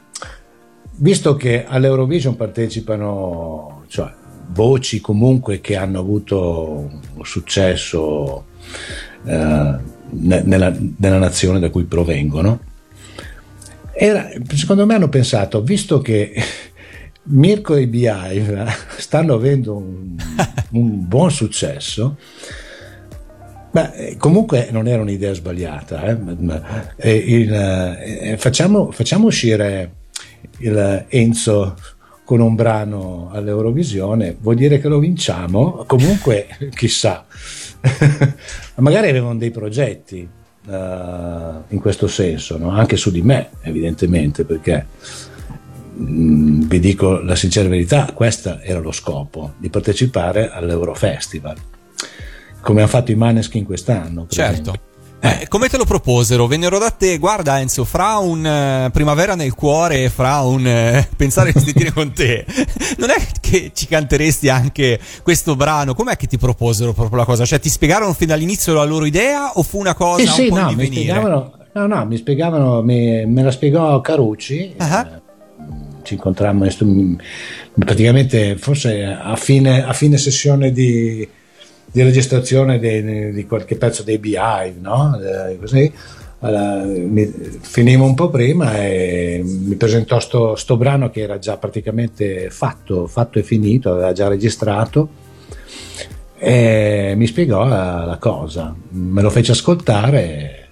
Speaker 5: visto che all'Eurovision partecipano cioè, voci comunque che hanno avuto un successo eh, ne- nella, nella nazione da cui provengono era, secondo me hanno pensato visto che <laughs> Mirko e Beehive <laughs> stanno avendo un, <laughs> un buon successo. Beh, eh, comunque non era un'idea sbagliata. eh, eh, il, eh, facciamo, facciamo uscire il Enzo con un brano all'Eurovisione, vuol dire che lo vinciamo? Comunque, <laughs> chissà, <laughs> magari avevano dei progetti eh, in questo senso, no? anche su di me, evidentemente, perché Mm, vi dico la sincera verità, questo era lo scopo, di partecipare all'Eurofestival, come hanno fatto i Maneskin quest'anno.
Speaker 4: Certo.
Speaker 5: esempio.
Speaker 4: Eh, come te lo proposero? Vennero da te, guarda Enzo, fra un eh, primavera nel cuore e fra un eh, pensare di sentire con te, <laughs> non è che ci canteresti anche questo brano? Com'è che ti proposero proprio la cosa? Cioè ti spiegarono fin dall'inizio la loro idea o fu una cosa
Speaker 5: Sì,
Speaker 4: un
Speaker 5: sì,
Speaker 4: po'
Speaker 5: no, mi spiegavano, no, no, mi spiegavano, mi- me la spiegò Carucci.
Speaker 4: Ah.
Speaker 5: eh, ci incontrammo mm, praticamente forse a fine, a fine sessione di, di registrazione dei- di qualche pezzo dei Beehive, no? Eh, così. Allora, mi- finimo un po' prima e mi presentò sto, sto brano che era già praticamente fatto, fatto e finito, aveva già registrato e mi spiegò la, la cosa, me lo fece ascoltare,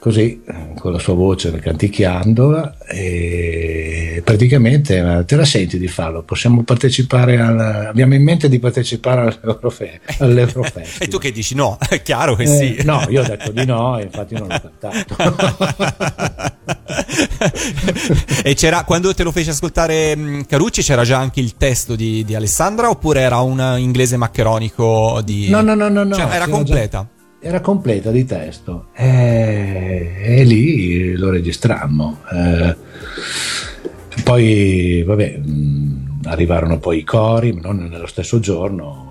Speaker 5: così con la sua voce canticchiando e praticamente eh, te la senti di farlo? Possiamo partecipare al, abbiamo in mente di partecipare all'Eurofe- all'Eurofestival <laughs>
Speaker 4: E tu che dici no? <laughs> È chiaro che
Speaker 5: Eh,
Speaker 4: sì.
Speaker 5: no io ho detto di no e infatti non l'ho cantato. <laughs>
Speaker 4: E c'era quando te lo fece ascoltare mh, Carucci c'era già anche il testo di, di Alessandra oppure era un inglese maccheronico di
Speaker 5: no no no no, no.
Speaker 4: Cioè, era
Speaker 5: c'era già-
Speaker 4: completa?
Speaker 5: Era completa di testo. E, e lì lo registrammo. Eh, poi vabbè mh, arrivarono poi i cori non nello stesso giorno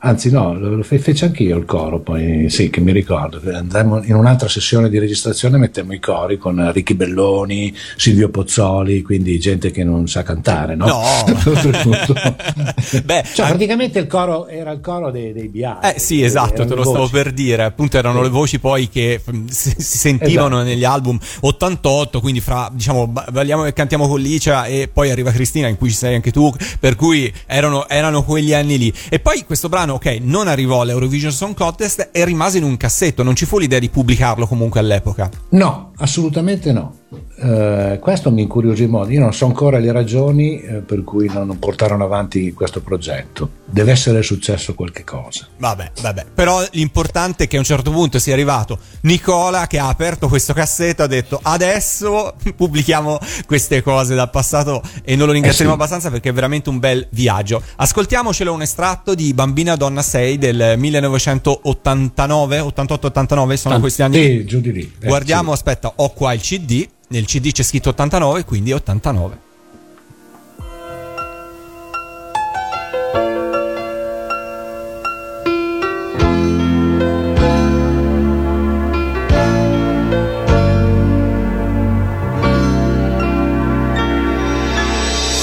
Speaker 5: anzi no lo, fe- fece anch'io il coro poi sì che mi ricordo che andammo in un'altra sessione di registrazione mettemmo i cori con Ricky Belloni Silvio Pozzoli quindi gente che non sa cantare no?
Speaker 4: No. <laughs> Beh,
Speaker 5: cioè praticamente il coro era il coro dei, dei BA
Speaker 4: Eh sì, esatto, te lo stavo per dire. Appunto, erano le voci poi che mm, si, si sentivano
Speaker 5: Esatto.
Speaker 4: negli album 88, quindi fra diciamo ba- balliamo e cantiamo con Licia e poi arriva Cristina, in cui ci sei anche tu. Per cui erano, erano quegli anni lì. E poi questo brano, ok, non arrivò all'Eurovision Song Contest e rimase in un cassetto. Non ci fu l'idea di pubblicarlo comunque all'epoca.
Speaker 5: No, assolutamente no. Eh, questo mi incuriosì molto. Io non so ancora le ragioni eh, per cui non portarono avanti questo progetto. Deve essere successo qualche cosa.
Speaker 4: Vabbè, vabbè. Però l'importante è che a un certo punto sia arrivato Nicola che ha aperto questo cassetto, ha detto adesso <laughs> pubblichiamo queste cose dal passato e non lo ringrazieremo
Speaker 5: Eh sì.
Speaker 4: abbastanza perché è veramente un bel viaggio. Ascoltiamocelo un estratto di Bambina Donna 6 del 1989, 88-89, sono
Speaker 3: Tant-
Speaker 4: questi anni.
Speaker 5: Sì, giù di lì. Eh,
Speaker 4: Guardiamo,
Speaker 5: sì.
Speaker 4: aspetta, ho qua il CD, nel CD c'è scritto 89, quindi 89.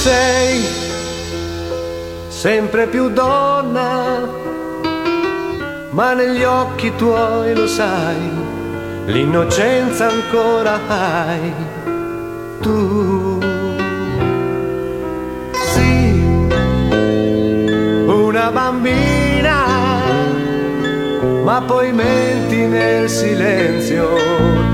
Speaker 6: sei sempre più donna, ma negli occhi tuoi lo sai, l'innocenza ancora hai tu. Sì, una bambina, ma poi menti nel silenzio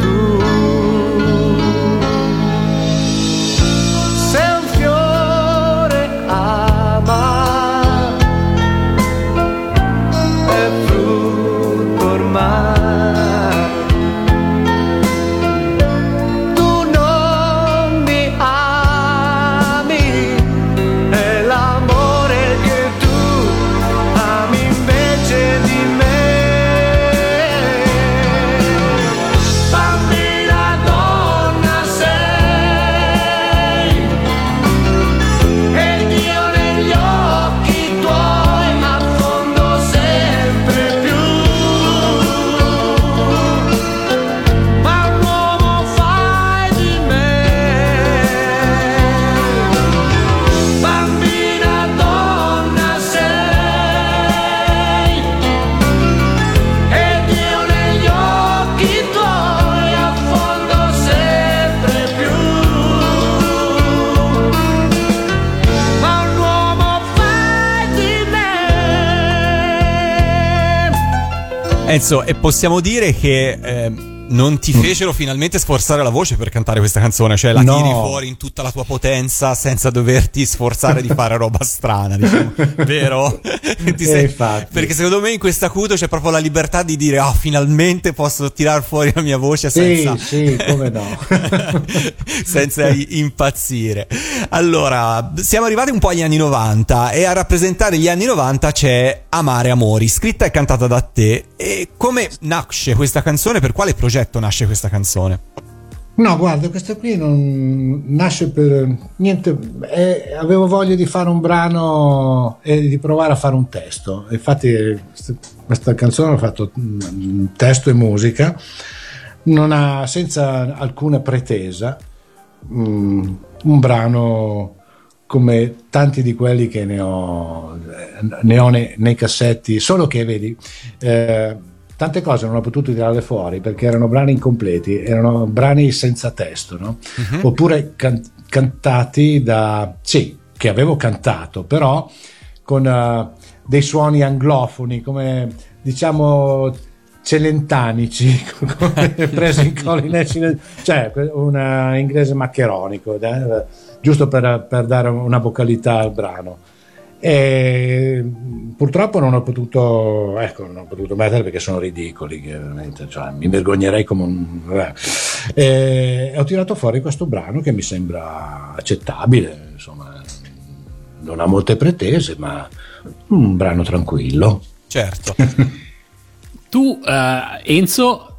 Speaker 4: Enzo, e possiamo dire che ehm, non ti fecero finalmente sforzare la voce per cantare questa canzone, cioè la
Speaker 5: No.
Speaker 4: tiri fuori in tutta la tua potenza senza doverti sforzare di fare roba strana, diciamo. <laughs> vero? <laughs> Ti
Speaker 5: infatti.
Speaker 4: Perché secondo me in questa acuto c'è proprio la libertà di dire, ah, finalmente posso tirar fuori la mia voce
Speaker 5: Sì,
Speaker 4: senza...
Speaker 5: sì, come no. <laughs>
Speaker 4: senza impazzire. Allora, siamo arrivati un po' agli anni 90 e a rappresentare gli anni 90 c'è Amare Amori, scritta e cantata da te. E come nasce questa canzone? Per quale progetto nasce questa canzone?
Speaker 5: No, guarda, questa qui non nasce per niente. eh, avevo voglia di fare un brano e di provare a fare un testo. Infatti, questa- canzone ho fatto mm, testo e musica, non ha, senza alcuna pretesa, mm, un brano come tanti di quelli che ne ho, ne ho nei, nei cassetti, solo che vedi. eh, Tante cose non ho potuto tirarle fuori perché erano brani incompleti, erano brani senza testo, no? oppure can- cantati da... sì, che avevo cantato, però con eh, dei suoni anglofoni, come diciamo celentanici, <laughs> come <laughs> presi in colline cine- cioè un inglese maccheronico, eh, giusto per, per dare una vocalità al brano. E purtroppo non ho potuto, ecco, non ho potuto mettere perché sono ridicoli, veramente, cioè, mi vergognerei come un... vabbè. E ho tirato fuori questo brano che mi sembra accettabile, insomma, non ha molte pretese, ma un brano tranquillo.
Speaker 6: Certo. <laughs>
Speaker 3: Tu, eh, Enzo,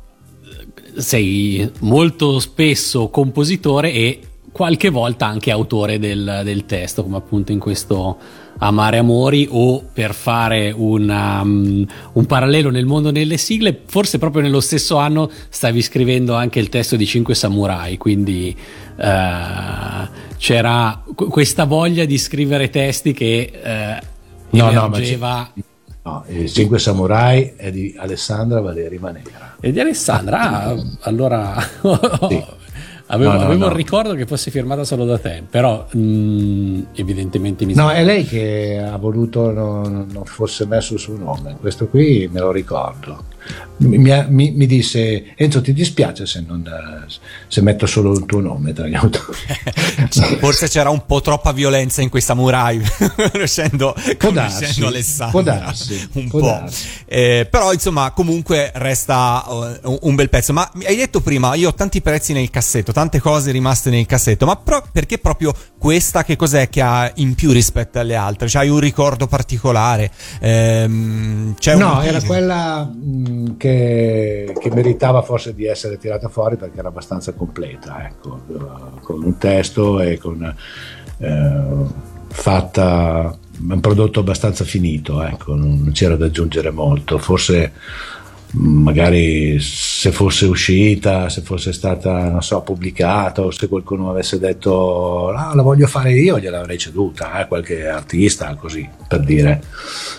Speaker 3: sei molto spesso compositore e qualche volta anche autore del, del testo, come appunto in questo Amare Amori o per fare una, um, un parallelo nel mondo delle sigle, forse proprio nello stesso anno stavi scrivendo anche il testo di Cinque Samurai, quindi eh, c'era qu- questa voglia di scrivere testi che eh,
Speaker 5: No, no,
Speaker 3: emergeva...
Speaker 5: No, i Cinque Samurai è di Alessandra Valeri Manera.
Speaker 3: E di Alessandra, ah, allora <laughs>
Speaker 5: Sì.
Speaker 3: Avevo,
Speaker 5: No, no,
Speaker 3: avevo
Speaker 5: no.
Speaker 3: il ricordo che fosse firmata solo da te, però mm, evidentemente mi
Speaker 5: No, è lei che ha voluto non, non fosse messo il suo nome. Questo qui me lo ricordo. Mi, mi- mi disse Enzo, ti dispiace se, non, se metto solo il tuo nome tra gli autori? <laughs>
Speaker 6: Forse c'era un po' troppa violenza in quei samurai, conoscendo, <laughs>
Speaker 5: Può darsi,
Speaker 6: Alessandra.
Speaker 5: può darsi, <laughs>
Speaker 6: un
Speaker 5: può
Speaker 6: po'.
Speaker 5: darsi.
Speaker 6: Eh, però, insomma, comunque resta eh, un, bel pezzo. Ma hai detto prima, io ho tanti pezzi nel cassetto, tante cose rimaste nel cassetto, ma pro- perché proprio questa che cos'è che ha in più rispetto alle altre? Cioè, hai un ricordo particolare? Ehm,
Speaker 5: No, era quella mh, che, che meritava forse di essere tirata fuori perché era abbastanza completa, ecco, eh, con un testo e con eh, fatta un prodotto abbastanza finito, ecco, non c'era da aggiungere molto. Forse magari se fosse uscita, se fosse stata, non so, pubblicata o se qualcuno avesse detto "Ah, la voglio fare io, gliel'avrei ceduta, eh, qualche artista, così per dire.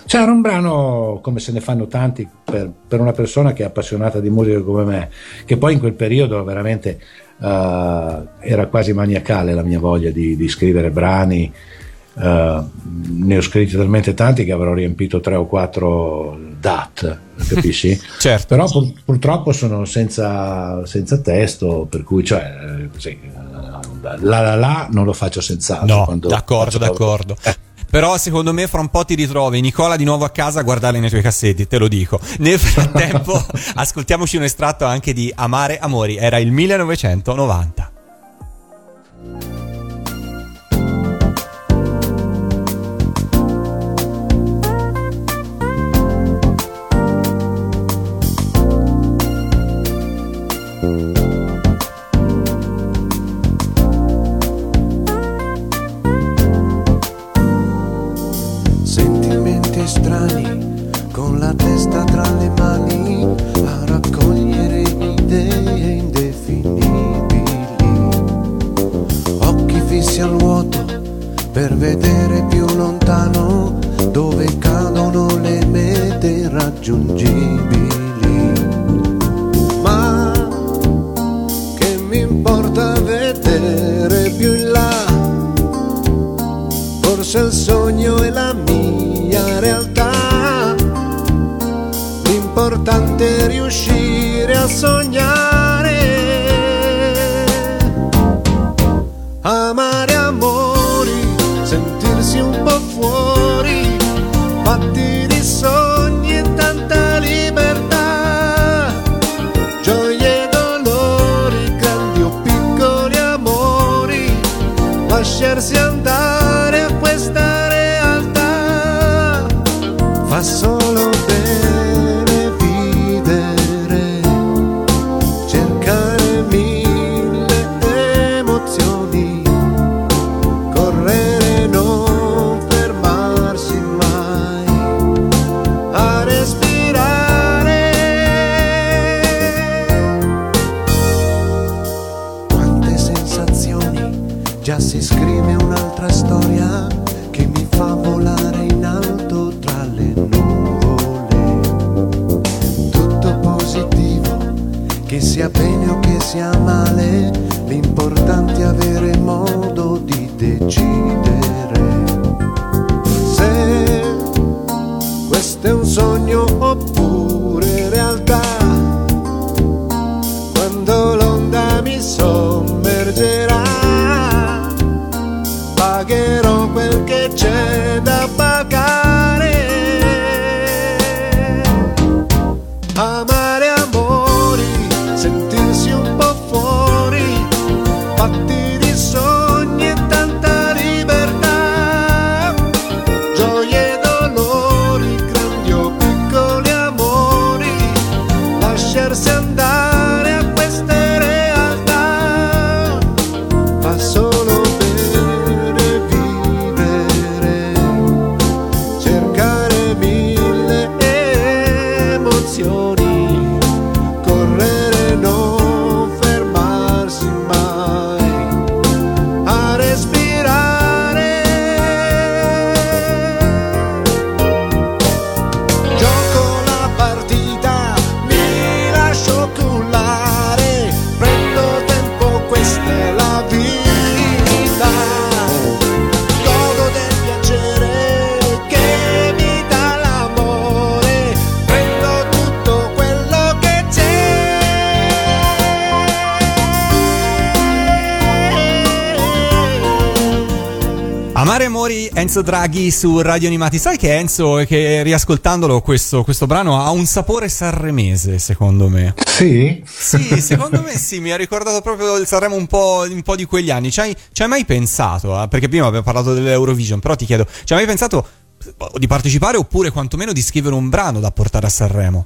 Speaker 5: C'era un brano, come se ne fanno tanti, per, per una persona che è appassionata di musica come me, che poi in quel periodo veramente eh, era quasi maniacale la mia voglia di, di scrivere brani. Eh, ne ho scritti talmente tanti che avrò riempito tre o quattro DAT, capisci? <laughs>
Speaker 6: Certo.
Speaker 5: Però pur- purtroppo sono senza, senza testo, per cui cioè, eh, così, eh, la la la non lo faccio senz'altro.
Speaker 6: No, d'accordo, d'accordo.
Speaker 5: Eh,
Speaker 6: Però secondo me fra un po' ti ritrovi Nicola di nuovo a casa a guardarle nei tuoi cassetti, te lo dico. Nel frattempo <laughs> ascoltiamoci un estratto anche di Amare Amori, era il 1990.
Speaker 4: Enzo Draghi su Radio Animati. Sai che Enzo, che riascoltandolo questo, questo brano ha un sapore sanremese, secondo me.
Speaker 5: Sì?
Speaker 4: Sì, secondo me sì, mi ha ricordato proprio il Sanremo un po', un po' di quegli anni. Ci hai, ci hai mai pensato, eh? perché prima abbiamo parlato dell'Eurovision, però ti chiedo, ci hai mai pensato di partecipare oppure quantomeno di scrivere un brano da portare a Sanremo?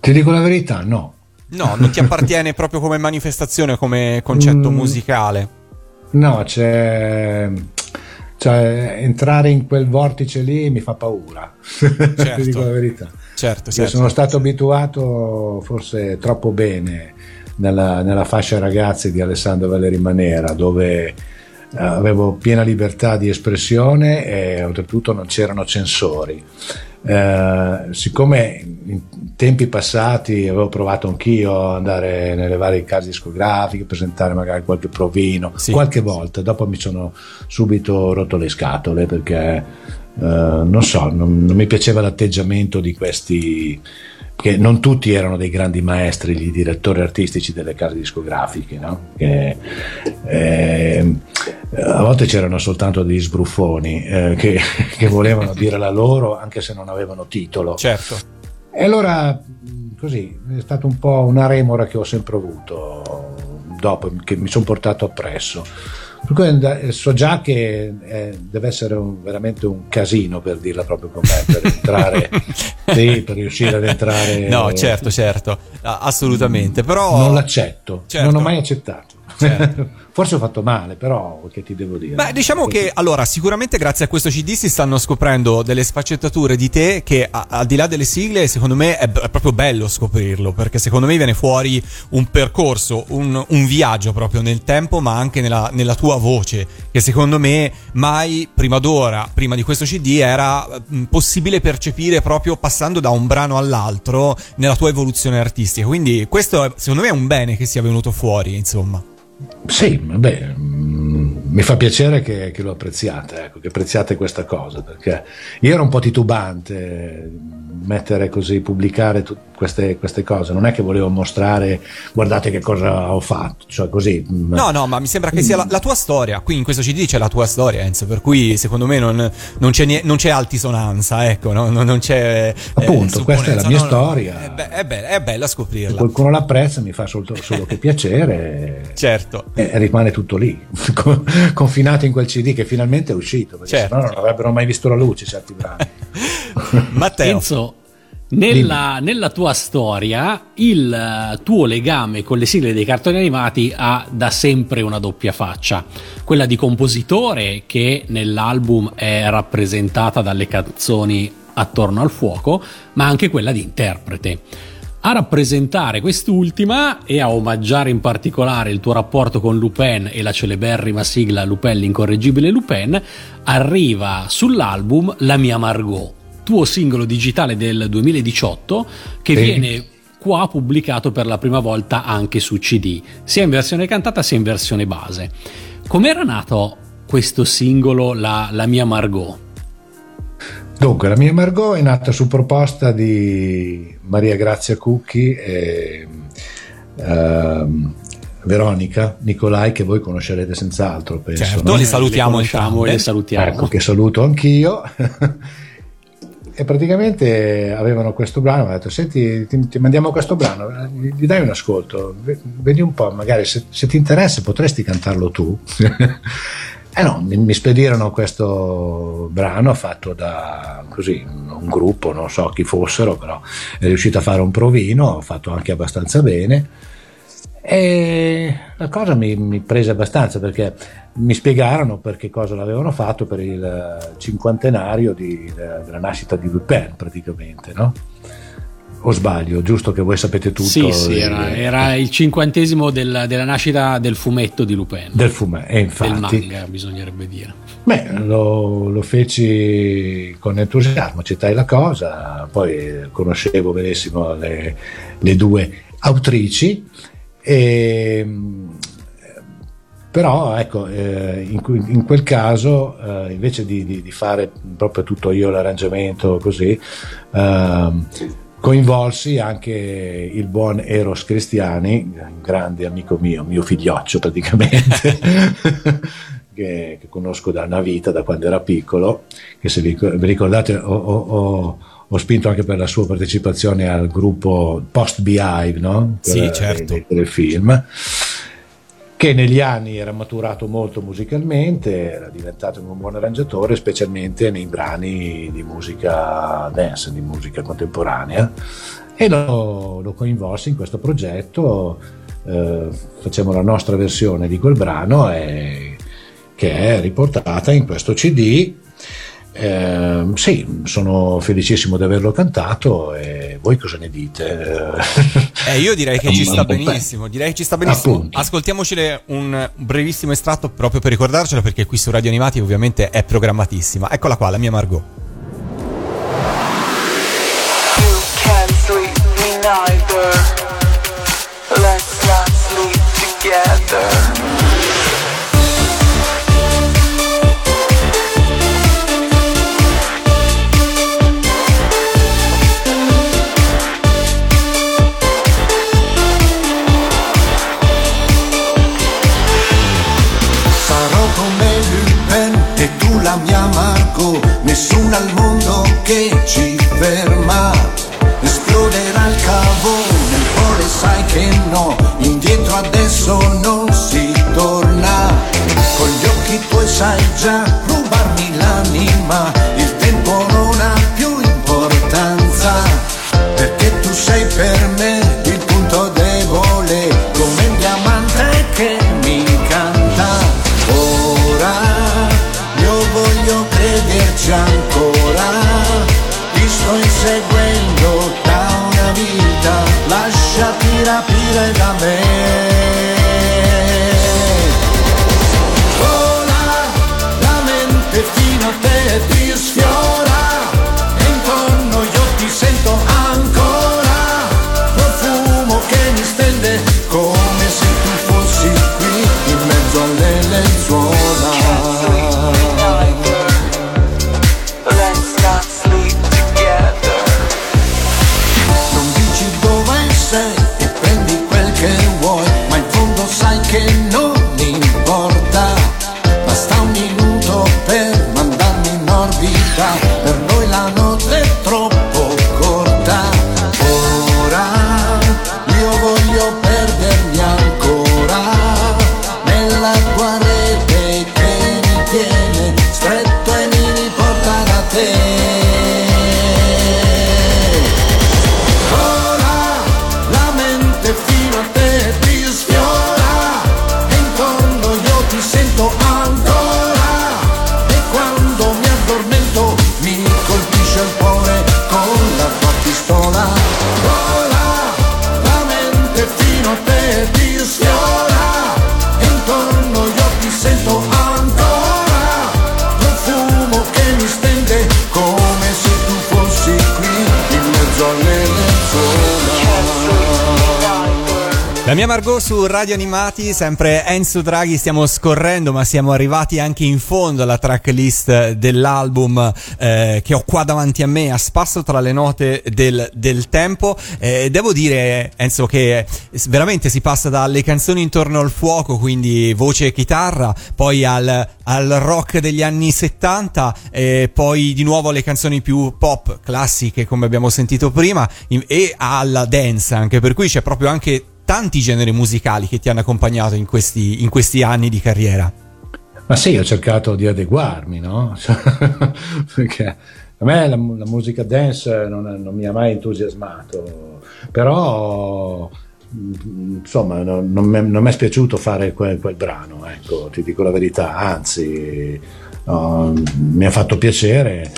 Speaker 5: Ti dico la verità, no.
Speaker 4: No, non ti appartiene <laughs> proprio come manifestazione, come concetto
Speaker 5: Mm.
Speaker 4: musicale.
Speaker 5: No, c'è. Cioè, entrare in quel vortice lì mi fa paura. <laughs> Ti dico la verità.
Speaker 4: Certo, certo.
Speaker 5: sono stato abituato forse troppo bene nella, nella fascia ragazzi di Alessandro Valeri Manera, dove eh, avevo piena libertà di espressione e oltretutto non c'erano censori. Eh, siccome in tempi passati avevo provato anch'io ad andare nelle varie case discografiche, presentare magari qualche provino,
Speaker 4: Sì.
Speaker 5: qualche volta, dopo mi sono subito rotto le scatole perché eh, non so, non, non mi piaceva l'atteggiamento di questi che non tutti erano dei grandi maestri, gli direttori artistici delle case discografiche, no? Che, eh, a volte c'erano soltanto degli sbruffoni eh, che, <laughs> che volevano dire la loro anche se non avevano titolo.
Speaker 4: Certo.
Speaker 5: E allora, così, è stata un po' una remora che ho sempre avuto dopo, che mi sono portato appresso. Per cui and- so già che eh, deve essere un- veramente un casino per dirla proprio con me, per entrare, <laughs> sì, per riuscire ad entrare.
Speaker 4: No, certo, certo, assolutamente. Però
Speaker 5: Non l'accetto,
Speaker 4: Certo.
Speaker 5: non ho mai accettato.
Speaker 4: Certo. <laughs>
Speaker 5: Forse ho fatto male, però che ti devo dire?
Speaker 4: Beh, diciamo che allora, sicuramente grazie a questo CD si stanno scoprendo delle sfaccettature di te che a- al di là delle sigle, secondo me è, è proprio bello scoprirlo, perché secondo me viene fuori un percorso, un, un viaggio proprio nel tempo, ma anche nella, nella tua voce, che secondo me mai prima d'ora, prima di questo CD, era mm, possibile percepire proprio passando da un brano all'altro nella tua evoluzione artistica. Quindi questo è- secondo me è un bene che sia venuto fuori, insomma.
Speaker 5: Sì, vabbè, mm, mi fa piacere che, che lo apprezziate, ecco, che apprezziate questa cosa, perché io ero un po' titubante mm, mettere così, pubblicare tu- queste, queste cose, non è che volevo mostrare, guardate che cosa ho fatto, cioè così. mm,
Speaker 4: No, no, ma mi sembra che sia la, la tua storia. Qui in questo CD c'è la tua storia, Enzo. Per cui secondo me non, non c'è, non c'è altisonanza, ecco, no? non, non c'è. eh,
Speaker 5: Appunto, questa è la mia
Speaker 4: No,
Speaker 5: storia.
Speaker 4: È, be- è be- è bella
Speaker 5: Se
Speaker 4: scoprirla.
Speaker 5: qualcuno l'apprezza mi fa solo, solo che piacere
Speaker 4: Certo.
Speaker 5: E, e rimane tutto lì, <laughs> con- confinato in quel CD che finalmente è uscito, perché
Speaker 4: Certo.
Speaker 5: sennò non avrebbero mai visto la luce certi brani. <laughs>
Speaker 4: Matteo.
Speaker 3: Enzo, nella, nella tua storia il eh, tuo legame con le sigle dei cartoni animati ha da sempre una doppia faccia, quella di compositore che nell'album è rappresentata dalle canzoni attorno al fuoco, ma anche quella di interprete. A rappresentare quest'ultima e a omaggiare in particolare il tuo rapporto con Lupin e la celeberrima sigla Lupin l'incorreggibile Lupin, arriva sull'album La mia Margot, tuo singolo digitale del 2018 che
Speaker 5: Sì.
Speaker 3: viene qua pubblicato per la prima volta anche su CD, sia in versione cantata sia in versione base. Com'era nato questo singolo La, La mia Margot?
Speaker 5: Dunque, la mia Margot è nata su proposta di Maria Grazia Cucchi e ehm, Veronica, Nicolai, che voi conoscerete senz'altro, penso.
Speaker 4: Certo,
Speaker 5: no?
Speaker 4: li salutiamo
Speaker 3: e le salutiamo.
Speaker 5: Ecco, che saluto anch'io. <laughs> e praticamente avevano questo brano, mi hanno detto, senti, ti, ti mandiamo questo brano, gli, dai un ascolto, ve- vedi un po', magari se, se ti interessa potresti cantarlo tu. <laughs> Eh no, mi, mi spedirono questo brano fatto da così, un gruppo, non so chi fossero, però è riuscito a fare un provino, fatto anche abbastanza bene. E la cosa mi, mi prese abbastanza perché mi spiegarono per che cosa l'avevano fatto per il cinquantenario di- de- della nascita di Dupin praticamente, no? O sbaglio, giusto che voi sapete tutto
Speaker 3: Sì, sì,
Speaker 5: eh,
Speaker 3: era, era il cinquantesimo del- della nascita del fumetto di Lupin.
Speaker 5: del fumetto, e
Speaker 3: del
Speaker 5: infatti
Speaker 3: manga, bisognerebbe dire.
Speaker 5: Beh, lo, lo feci con entusiasmo, accettai la cosa, poi conoscevo benissimo le, le due autrici, e, però ecco, eh, in, in quel caso eh, invece di, di- di fare proprio tutto io l'arrangiamento così, ehm, coinvolsi anche il buon Eros Cristiani, un grande amico mio, mio figlioccio praticamente, <laughs> che, che conosco da una vita, da quando era piccolo, che se vi, vi ricordate ho, ho- ho- spinto anche per la sua partecipazione al gruppo Post Behive, no?
Speaker 4: Sì,
Speaker 5: Per-
Speaker 4: certo.
Speaker 5: dei- dei film che negli anni era maturato molto musicalmente, era diventato un buon arrangiatore, specialmente nei brani di musica dance, di musica contemporanea, e lo, lo coinvolsi in questo progetto, eh, facciamo la nostra versione di quel brano e- che è riportata in questo CD. Eh, sì, sono felicissimo di averlo cantato e voi cosa ne dite? <laughs>
Speaker 4: Eh, io direi che ci sta benissimo. Direi che ci sta benissimo.
Speaker 5: Appunto.
Speaker 4: Ascoltiamocele un brevissimo estratto proprio per ricordarcela, perché qui su Radio Animati ovviamente è programmatissima. Eccola qua, la mia Margot.
Speaker 8: You can sleep, me neither. Let's not sleep together.
Speaker 6: Nessuno al mondo che ci ferma. Esploderà il cavone, poi sai che no. Indietro adesso non si torna. Con gli occhi tuoi sai già Lasciati rapire da me
Speaker 4: Margot su Radio Animati, sempre Enzo Draghi, stiamo scorrendo ma siamo arrivati anche in fondo alla tracklist dell'album eh, che ho qua davanti a me a spasso tra le note del, del tempo. Eh, devo dire Enzo che veramente si passa dalle canzoni intorno al fuoco, quindi voce e chitarra, poi al, al rock degli anni 70, e poi di nuovo alle canzoni più pop classiche come abbiamo sentito prima e alla dance anche, per cui c'è proprio anche tanti generi musicali che ti hanno accompagnato in questi, in questi anni di carriera.
Speaker 5: Ma sì, ho cercato di adeguarmi, no? <laughs> Perché a me la, la musica dance non, non mi ha mai entusiasmato, però mm, insomma non, non mi non mi è spiaciuto fare quel, quel brano, ecco, ti dico la verità, anzi no, mi ha fatto piacere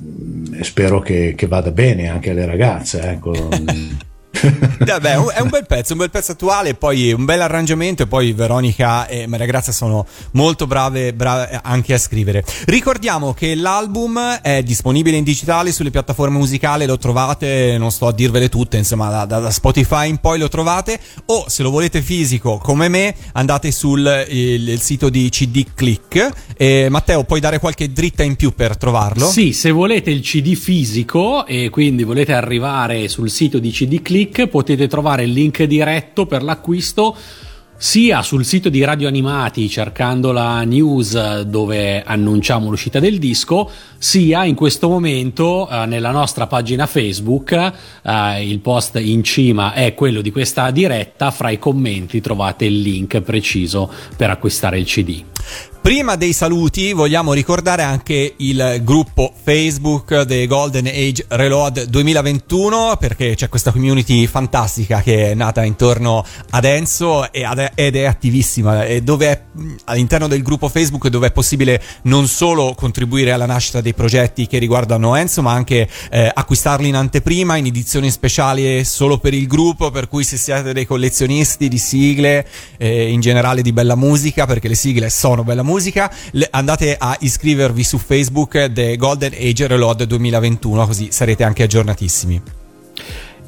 Speaker 5: mm, e spero che, che vada bene anche alle ragazze, ecco. <laughs> <laughs>
Speaker 4: Vabbè, è un- bel pezzo, un bel pezzo attuale, poi un bel arrangiamento e poi Veronica e Maria Grazia sono molto brave, brave anche a scrivere. Ricordiamo che l'album è disponibile in digitale sulle piattaforme musicali, lo trovate, non sto a dirvele tutte, insomma da, da- da Spotify in poi lo trovate o se lo volete fisico come me andate sul il- il sito di CD Click. E, Matteo, puoi dare qualche dritta in più per trovarlo?
Speaker 3: Sì, se volete il CD fisico e quindi volete arrivare sul sito di CD Click, potete trovare il link diretto per l'acquisto sia sul sito di Radio Animati cercando la news dove annunciamo l'uscita del disco, sia in questo momento eh, nella nostra pagina Facebook, eh, il post in cima è quello di questa diretta, fra i commenti trovate il link preciso per acquistare il CD.
Speaker 4: Prima dei saluti vogliamo ricordare anche il gruppo Facebook The Golden Age Reload 2021 perché c'è questa community fantastica che è nata intorno ad Enzo ed è attivissima e dove all'interno del gruppo Facebook dove è possibile non solo contribuire alla nascita dei progetti che riguardano Enzo ma anche eh, acquistarli in anteprima in edizioni speciali solo per il gruppo per cui se siete dei collezionisti di sigle eh, in generale di bella musica perché le sigle sono bella musica le- andate a iscrivervi su Facebook The Golden Age Reload 2021 così sarete anche aggiornatissimi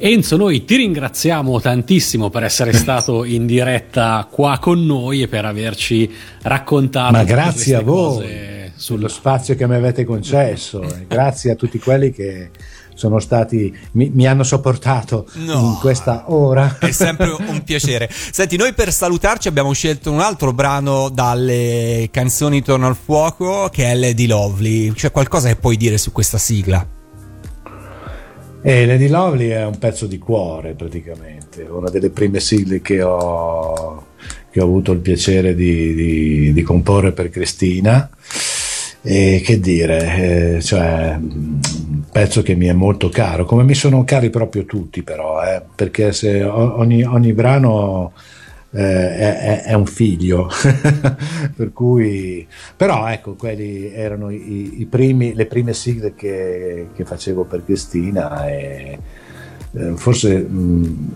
Speaker 3: Enzo, noi ti ringraziamo tantissimo per essere <laughs> stato in diretta qua con noi e per averci raccontato.
Speaker 5: Ma grazie a voi
Speaker 3: cose
Speaker 5: sullo spazio che mi avete concesso, <laughs> grazie a tutti quelli che sono stati, mi, mi hanno sopportato
Speaker 4: No.
Speaker 5: in questa ora.
Speaker 4: È sempre un piacere. Senti, noi per salutarci abbiamo scelto un altro brano dalle canzoni Torno al fuoco che è Lady Lovely. C'è qualcosa che puoi dire su questa sigla?
Speaker 5: E Lady Lovely è un pezzo di cuore praticamente, una delle prime sigle che ho, che ho avuto il piacere di, di- di comporre per Cristina. E che dire, eh, cioè, mm, un pezzo che mi è molto caro, come mi sono cari proprio tutti però, eh, perché ogni, ogni brano eh, è, è- un figlio, <laughs> per cui, però ecco, quelli erano i, i primi, le prime sigle che, che facevo per Cristina e eh, forse mh,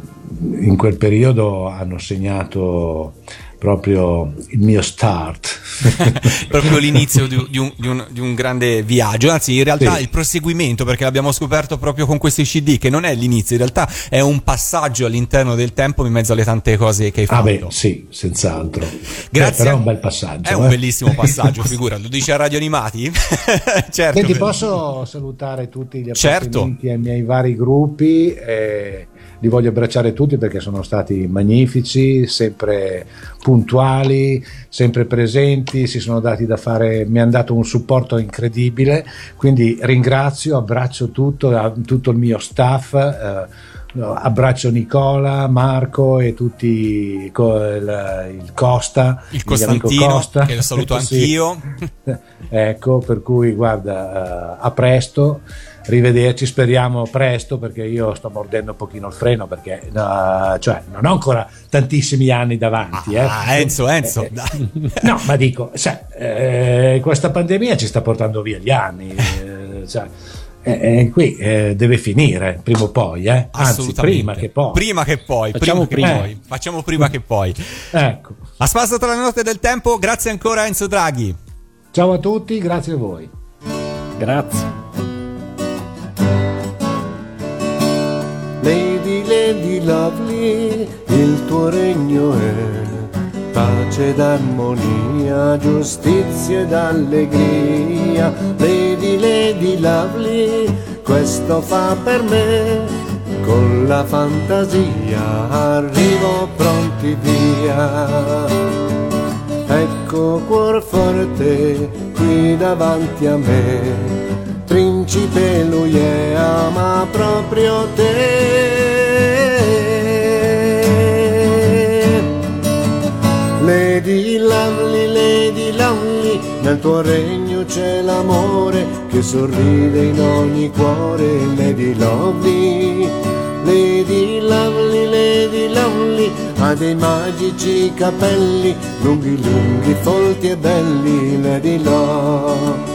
Speaker 5: in quel periodo hanno segnato proprio il mio start. <laughs>
Speaker 4: Proprio l'inizio di, di un, di un- di un grande viaggio, anzi in realtà
Speaker 5: Sì.
Speaker 4: il proseguimento perché l'abbiamo scoperto proprio con questi CD che non è l'inizio, in realtà è un passaggio all'interto del tempo in mezzo alle tante cose che hai
Speaker 5: Ah
Speaker 4: fatto.
Speaker 5: beh, sì, senz'altro.
Speaker 4: Grazie.
Speaker 5: Eh, però è un bel passaggio.
Speaker 4: È un
Speaker 5: eh.
Speaker 4: bellissimo passaggio, <laughs> figura, lo dice a Radio Animati? <laughs> certo.
Speaker 5: Senti,
Speaker 4: per-
Speaker 5: posso salutare tutti gli
Speaker 4: Certo.
Speaker 5: appartenenti ai miei vari gruppi? eh, li voglio abbracciare tutti perché sono stati magnifici, sempre puntuali, sempre presenti, si sono dati da fare, mi hanno dato un supporto incredibile, quindi ringrazio, abbraccio tutto, tutto il mio staff. eh, Abbraccio Nicola, Marco e tutti il, il Costa,
Speaker 4: Il Costantino,
Speaker 5: Costa.
Speaker 4: che lo saluto <laughs>
Speaker 5: Sì.
Speaker 4: anch'io. <laughs>
Speaker 5: ecco, per cui guarda, eh, a presto, rivederci, speriamo presto perché io sto mordendo un pochino il freno perché no, cioè, non ho ancora tantissimi anni davanti.
Speaker 4: Ah,
Speaker 5: eh.
Speaker 4: Enzo, Enzo,
Speaker 5: Eh,
Speaker 4: dai. <laughs>
Speaker 5: No, ma dico, sai, eh, questa pandemia ci sta portando via gli anni. eh, cioè, eh, eh, qui eh, deve finire prima o poi, eh? anzi
Speaker 4: Assolutamente.
Speaker 5: prima che poi.
Speaker 4: Prima che poi,
Speaker 3: Facciamo
Speaker 4: prima che
Speaker 5: prima.
Speaker 4: poi. Facciamo prima che poi.
Speaker 5: Ecco.
Speaker 4: A spasso tra le note del tempo, grazie ancora Enzo Draghi.
Speaker 5: Ciao a tutti, grazie a voi.
Speaker 3: Grazie.
Speaker 6: Lady lovely, il tuo
Speaker 5: regno è pace ed armonia, giustizia ed allegria. Lady, Lady Lovely, questo fa per me. Con la fantasia arrivo pronti via. Ecco cuor forte qui davanti a me, principe lui è, ama proprio te. Lady Lovely, Lady Lovely, nel tuo regno c'è l'amore che sorride in ogni cuore, Lady Lovely. Lady Lovely, Lady Lovely, ha dei magici capelli, lunghi lunghi, folti e belli, Lady Love.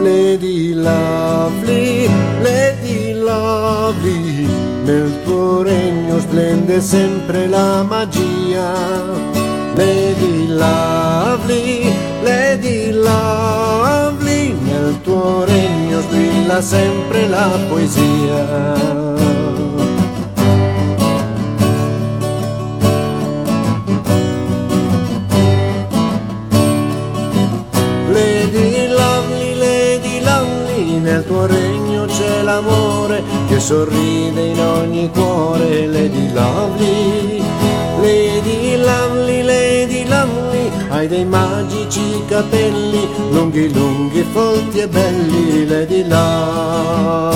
Speaker 5: Lady Lovely, Lady Lovely, nel tuo regno splende sempre la magia. Lady Lovely, Lady Lovely, nel tuo regno sbrilla sempre la poesia. Lady Lovely, Lady Lovely, nel tuo regno c'è l'amore che sorride in ogni cuore, Lady Lovely. Hai dei magici capelli, lunghi lunghi, folti e belli, Lady Love.